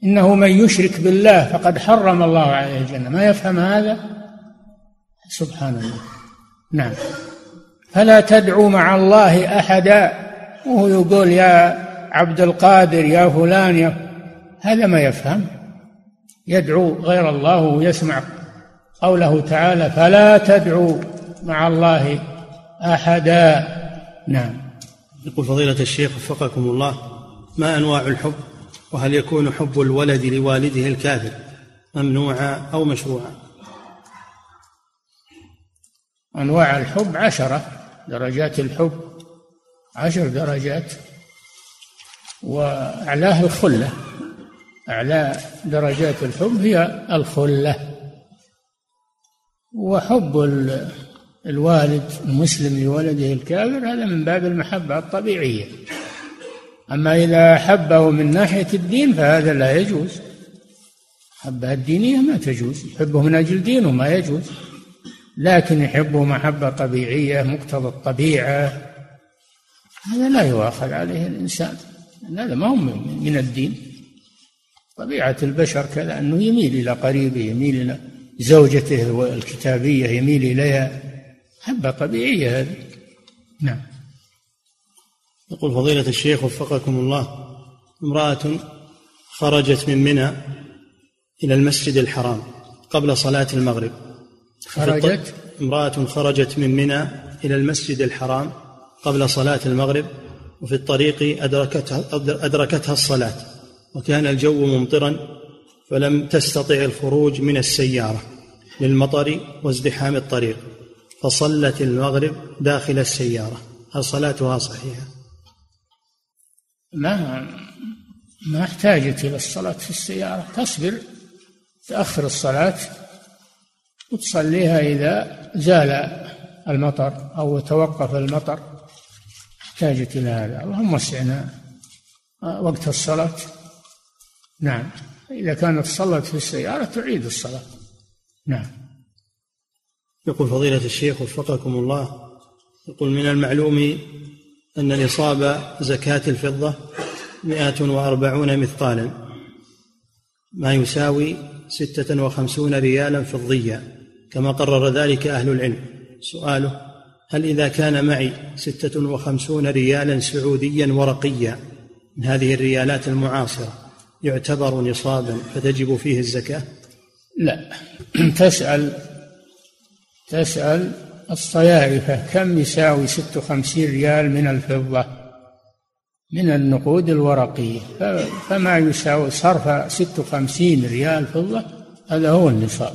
إنه من يشرك بالله فقد حرم الله عليه الجنة. ما يفهم هذا؟ سبحان الله نعم. فلا تدعوا مع الله أحدا. وهو يقول يا عبد القادر يا فلان يا هذا ما يفهم. يدعو غير الله ويسمع قوله تعالى فلا تدعوا مع الله أحدا. نعم. يقول فضيلة الشيخ وفقكم الله ما أنواع الحب؟ وهل يكون حب الولد لوالده الكافر ممنوعا أو مشروعا؟ أنواع الحب عشرة درجات الحب عشر درجات وأعلاه الخلة. أعلى درجات الحب هي الخلة. وحب الوالد المسلم لولده الكافر هذا من باب المحبة الطبيعية. أما إذا أحبه من ناحية الدين فهذا لا يجوز. محبة الدينية ما تجوز. يحبه من أجل دينه ما يجوز. لكن يحبه محبة طبيعية مقتضى الطبيعة. هذا لا يؤاخذ عليه الإنسان. هذا ما هو من الدين. طبيعة البشر كذا أنه يميل إلى قريبه يميل إلى زوجته الكتابية يميل إليها. محبة طبيعية هذه. نعم. يقول فضيلة الشيخ وفقكم الله امرأة خرجت من منى إلى المسجد الحرام قبل صلاة المغرب. خرجت؟ امرأة خرجت من منى إلى المسجد الحرام قبل صلاة المغرب وفي الطريق أدركتها, أدركتها الصلاة وكان الجو ممطرا فلم تستطع الخروج من السيارة للمطر وازدحام الطريق فصلت المغرب داخل السيارة. هل صلاتها صحيحة؟ ما ما احتاجت إلى الصلاة في السيارة. تصبر تأخر الصلاة وتصليها إذا زال المطر أو توقف المطر. احتاجت إلى هذا. اللهم وسعنا وقت الصلاة. نعم. إذا كانت صلت في السيارة تعيد الصلاة. نعم. يقول فضيلة الشيخ وفقكم الله يقول من المعلوم أن نصاب زكاة الفضة مئة وأربعون مثقالا ما يساوي ستة وخمسون ريالا فضيا كما قرر ذلك أهل العلم. سؤاله هل إذا كان معي ستة وخمسون ريالا سعوديا ورقيا من هذه الريالات المعاصرة يعتبر نصابا فتجب فيه الزكاة؟ لا. تسأل تسأل الصيارفة كم يساوي ست وخمسين ريال من الفضة؟ من النقود الورقية. فما يساوي صرف ست وخمسين ريال فضة؟ هذا هو النصاب.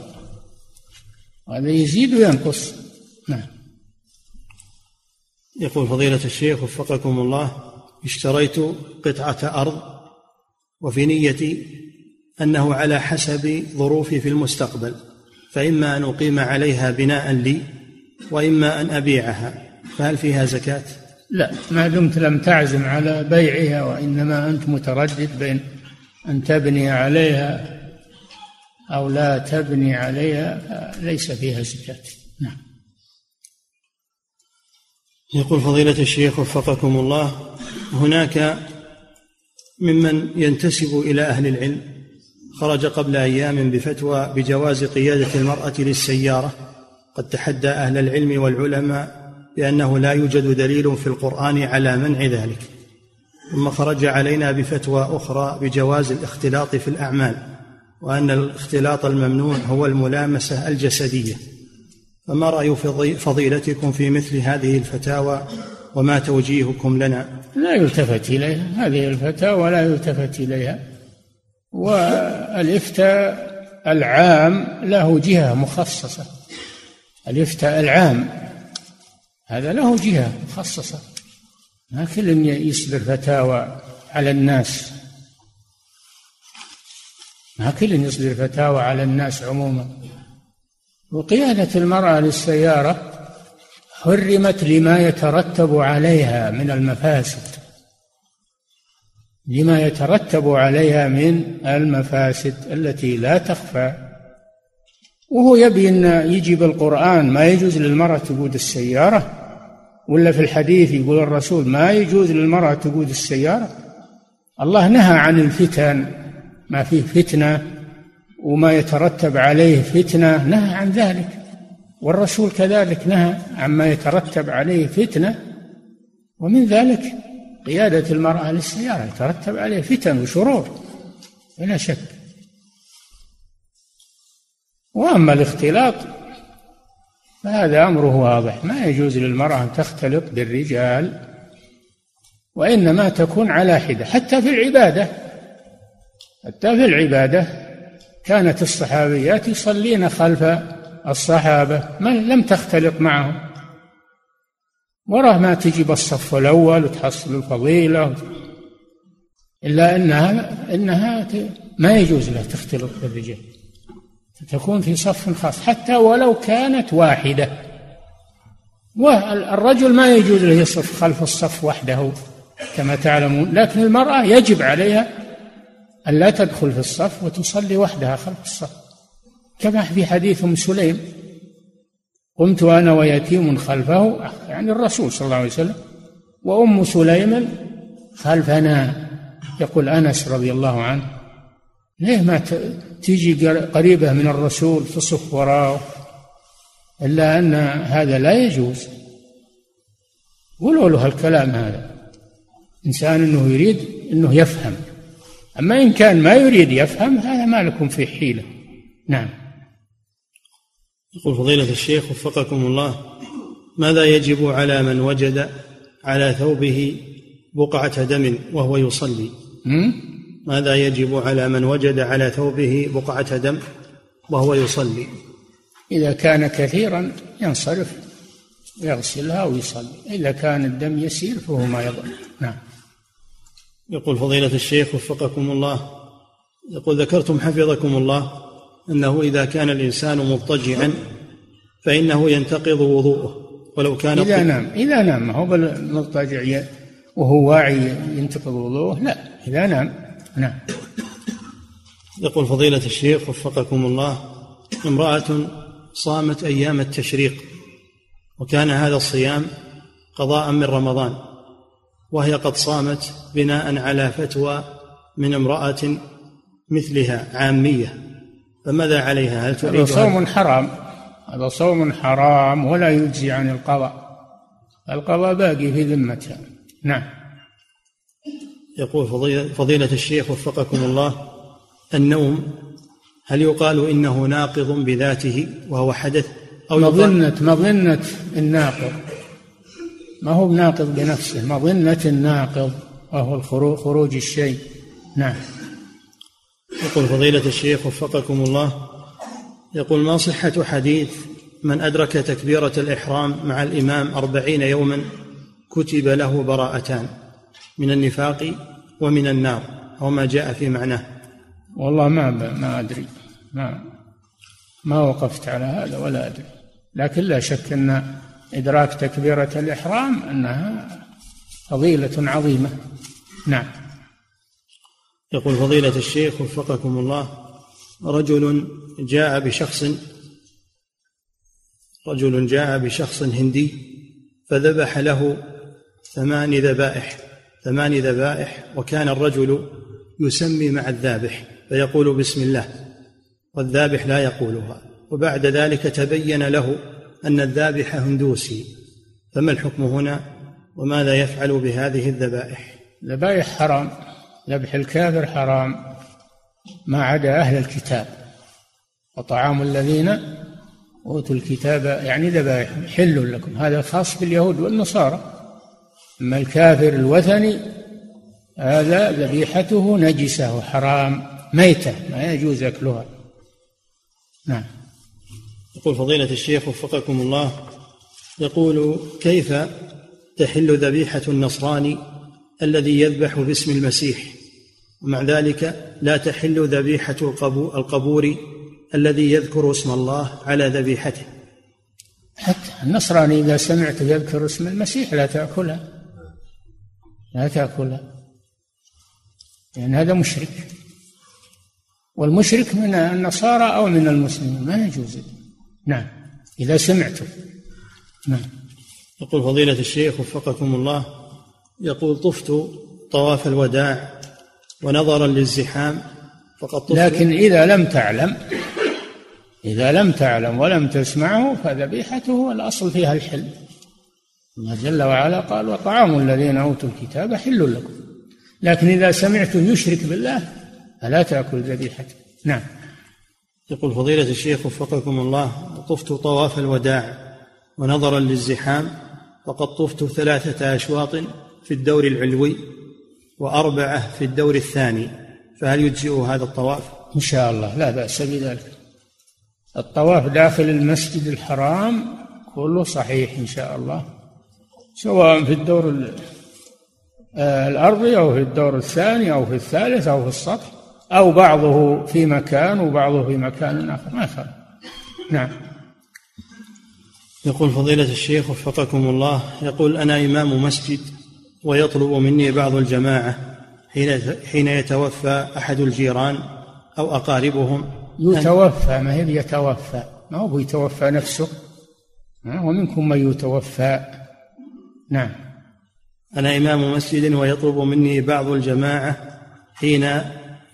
وهذا يزيد وينقص. نعم. يقول فضيلة الشيخ وفقكم الله اشتريت قطعة أرض وفي نيتي أنه على حسب ظروفي في المستقبل فإما أن أقيم عليها بناء لي وإما أن أبيعها فهل فيها زكاة؟ لا ما دمت لم تعزم على بيعها وإنما أنت متردد بين أن تبني عليها أو لا تبني عليها ليس فيها زكاة. نعم. يقول فضيلة الشيخ وفقكم الله هناك ممن ينتسب إلى أهل العلم خرج قبل أيام بفتوى بجواز قيادة المرأة للسيارة. قد تحدى أهل العلم والعلماء بأنه لا يوجد دليل في القرآن على منع ذلك ثم خرج علينا بفتوى أخرى بجواز الاختلاط في الأعمال وأن الاختلاط الممنوع هو الملامسة الجسدية. فما رأي فضيلتكم في مثل هذه الفتاوى وما توجيهكم لنا؟ لا يلتفت إليها هذه الفتاوى لا يلتفت إليها والإفتاء العام له جهة مخصصة. الإفتاء العام. هذا له جهة مخصصة ما كل يصدر فتاوى على الناس. ما كل يصدر فتاوى على الناس عموما. وقيادة المرأة للسيارة حرمت لما يترتب عليها من المفاسد. لما يترتب عليها من المفاسد التي لا تخفى. وهو يبي إن يجي بالقرآن ما يجوز للمرأة تقود السيارة؟ ولا في الحديث يقول الرسول ما يجوز للمرأة تقود السيارة؟ الله نهى عن الفتن ما فيه فتنة وما يترتب عليه فتنة نهى عن ذلك. والرسول كذلك نهى عما يترتب عليه فتنة ومن ذلك قيادة المرأة للسيارة يترتب عليه فتن وشرور بلا شك. وأما الاختلاط فهذا أمره واضح. ما يجوز للمرأة أن تختلط بالرجال وإنما تكون على حدة حتى في العبادة. حتى في العبادة كانت الصحابيات يصلين خلف الصحابة من لم تختلط معهم. وراه ما تجي بالصف الأول وتحصل الفضيلة. إلا أنها أنها ما يجوز لها تختلط بالرجال. تكون في صف خاص حتى ولو كانت واحدة. والرجل ما يجوز له يصف خلف الصف وحده كما تعلمون. لكن المرأة يجب عليها أن لا تدخل في الصف وتصلي وحدها خلف الصف. كما في حديث أم سليم قمت أنا ويتيم خلفه يعني الرسول صلى الله عليه وسلم. وأم سليم خلفنا يقول أنس رضي الله عنه ليه ما تيجي قريبة من الرسول تصف وراءه؟ إلا أن هذا لا يجوز. قولوا له الكلام هذا. إنسان أنه يريد أنه يفهم. أما إن كان ما يريد يفهم هذا ما لكم فيه حيلة. نعم. يقول فضيلة الشيخ وفقكم الله ماذا يجب على من وجد على ثوبه بقعة دم وهو يصلي؟ ماذا يجب على من وجد على ثوبه بقعة دم وهو يصلي؟ إذا كان كثيرا ينصرف يغسلها ويصلي. إذا كان الدم يسير فهو ما يضر. نعم. يقول فضيلة الشيخ وفقكم الله يقول ذكرتم حفظكم الله أنه إذا كان الإنسان مضطجعا فإنه ينتقض وضوءه ولو كان إذا نام إذا نام ما هو بالمضطجع وهو واعي ينتقض وضوءه لا إذا نام. نعم. يقول فضيلة الشيخ وفقكم الله امرأة صامت أيام التشريق وكان هذا الصيام قضاء من رمضان وهي قد صامت بناء على فتوى من امرأة مثلها عامية فماذا عليها؟ هل تريد هذا صوم حرام. هذا صوم حرام ولا يجزي عن القضاء القضاء باقي في ذمتها. نعم. يقول فضيلة الشيخ وفقكم الله النوم هل يقال إنه ناقض بذاته وهو حدث أو مظنة مظنة الناقض. ما هو ناقض بنفسه؟ مظنة الناقض وهو خروج الشيء. نعم. يقول فضيلة الشيخ وفقكم الله يقول ما صحة حديث من أدرك تكبيرة الإحرام مع الإمام أربعين يوما كتب له براءتان؟ من النفاق ومن النار أو ما جاء في معناه. والله ما ما أدري. ما ما وقفت على هذا ولا أدري. لكن لا شك أن إدراك تكبيرة الإحرام أنها فضيلة عظيمة. نعم. يقول فضيلة الشيخ وفقكم الله رجل جاء بشخص رجل جاء بشخص هندي فذبح له ثمان ذبائح. ثمان ذبائح وكان الرجل يسمي مع الذابح فيقول بسم الله والذابح لا يقولها. وبعد ذلك تبين له أن الذابح هندوسي. فما الحكم هنا؟ وماذا يفعل بهذه الذبائح؟ ذبائح حرام ذبح الكافر حرام ما عدا أهل الكتاب. وطعام الذين أوتوا الكتاب يعني ذبائح حل لكم. هذا خاص باليهود والنصارى. أما الكافر الوثني هذا ذبيحته نجسة وحرام ميتة ما يجوز أكلها. نعم. يقول فضيلة الشيخ وفقكم الله يقول كيف تحل ذبيحة النصراني الذي يذبح باسم المسيح؟ ومع ذلك لا تحل ذبيحة القبور الذي يذكر اسم الله على ذبيحته. حتى النصراني إذا سمعت يذكر اسم المسيح لا تأكلها. لا تأكلها لأن هذا مشرك. والمشرك من النصارى أو من المسلمين ما يجوز. نعم. إذا سمعتم. نعم. يقول فضيلة الشيخ وفقكم الله يقول طفت طواف الوداع ونظرا للزحام فقد طفت. لكن إذا لم تعلم إذا لم تعلم ولم تسمعه فذبيحته الأصل فيها الحل الله جل وعلا قال وطعام الذين أوتوا الكتاب حل لكم. لكن إذا سمعتم يشرك بالله فلا تأكل ذبيحته نعم. يقول فضيلة الشيخ وفقكم الله طفت طواف الوداع ونظرا للزحام فقد طفت ثلاثة أشواط في الدور العلوي وأربعة في الدور الثاني فهل يجزئ هذا الطواف؟ إن شاء الله لا بأس بذلك. الطواف داخل المسجد الحرام كله صحيح إن شاء الله. سواء في الدور آه، الأرضي أو في الدور الثاني أو في الثالث أو في السطح أو بعضه في مكان وبعضه في مكان آخر ما يخالف. نعم. يقول فضيلة الشيخ وفقكم الله يقول أنا إمام مسجد ويطلب مني بعض الجماعة حين حين يتوفى أحد الجيران أو أقاربهم يتوفى ما هي يتوفى ما هو يتوفى نفسه؟ ومنكم من يتوفى؟ نعم. أنا إمام مسجد ويطلب مني بعض الجماعة حين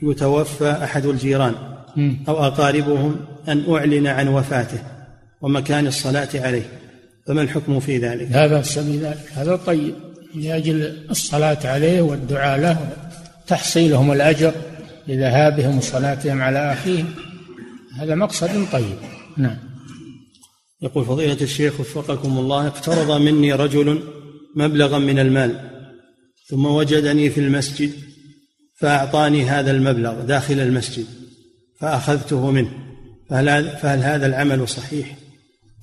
يتوفى أحد الجيران أو أقاربهم أن أعلن عن وفاته ومكان الصلاة عليه. فما الحكم في ذلك؟ لا بأس بذلك هذا طيب. لأجل الصلاة عليه والدعاء له تحصيلهم الأجر لذهابهم وصلاتهم على أخيهم. هذا مقصد طيب. نعم. يقول فضيلة الشيخ وفقكم الله اقترض مني رجل مبلغا من المال. ثم وجدني في المسجد فأعطاني هذا المبلغ داخل المسجد فأخذته منه. فهل, فهل هذا العمل صحيح؟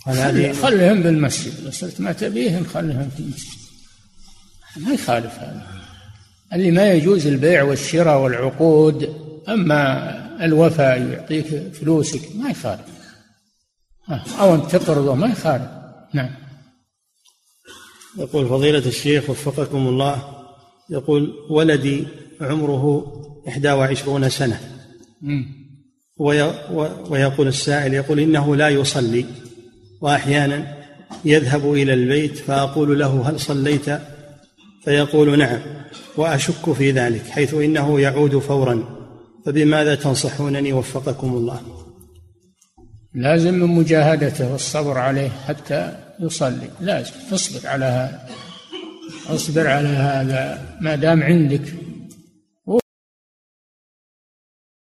هذه خلهم بالمسجد. لو صرت ما تبيهم خلهم في المسجد. ما يخالف هذا. اللي ما يجوز البيع والشراء والعقود أما الوفاء يعطيك فلوسك ما يخالف. أو أن تقرضه ما يخالف. نعم. يقول فضيلة الشيخ وفقكم الله يقول ولدي عمره إحدى وعشرون سنة. ويقول السائل يقول إنه لا يصلي وأحيانا يذهب إلى البيت فأقول له هل صليت؟ فيقول نعم وأشك في ذلك حيث إنه يعود فورا. فبماذا تنصحونني وفقكم الله؟ لازم من مجاهدته والصبر عليه حتى يصلي. لازم تصبر على هذا. اصبر على هذا. ما دام عندك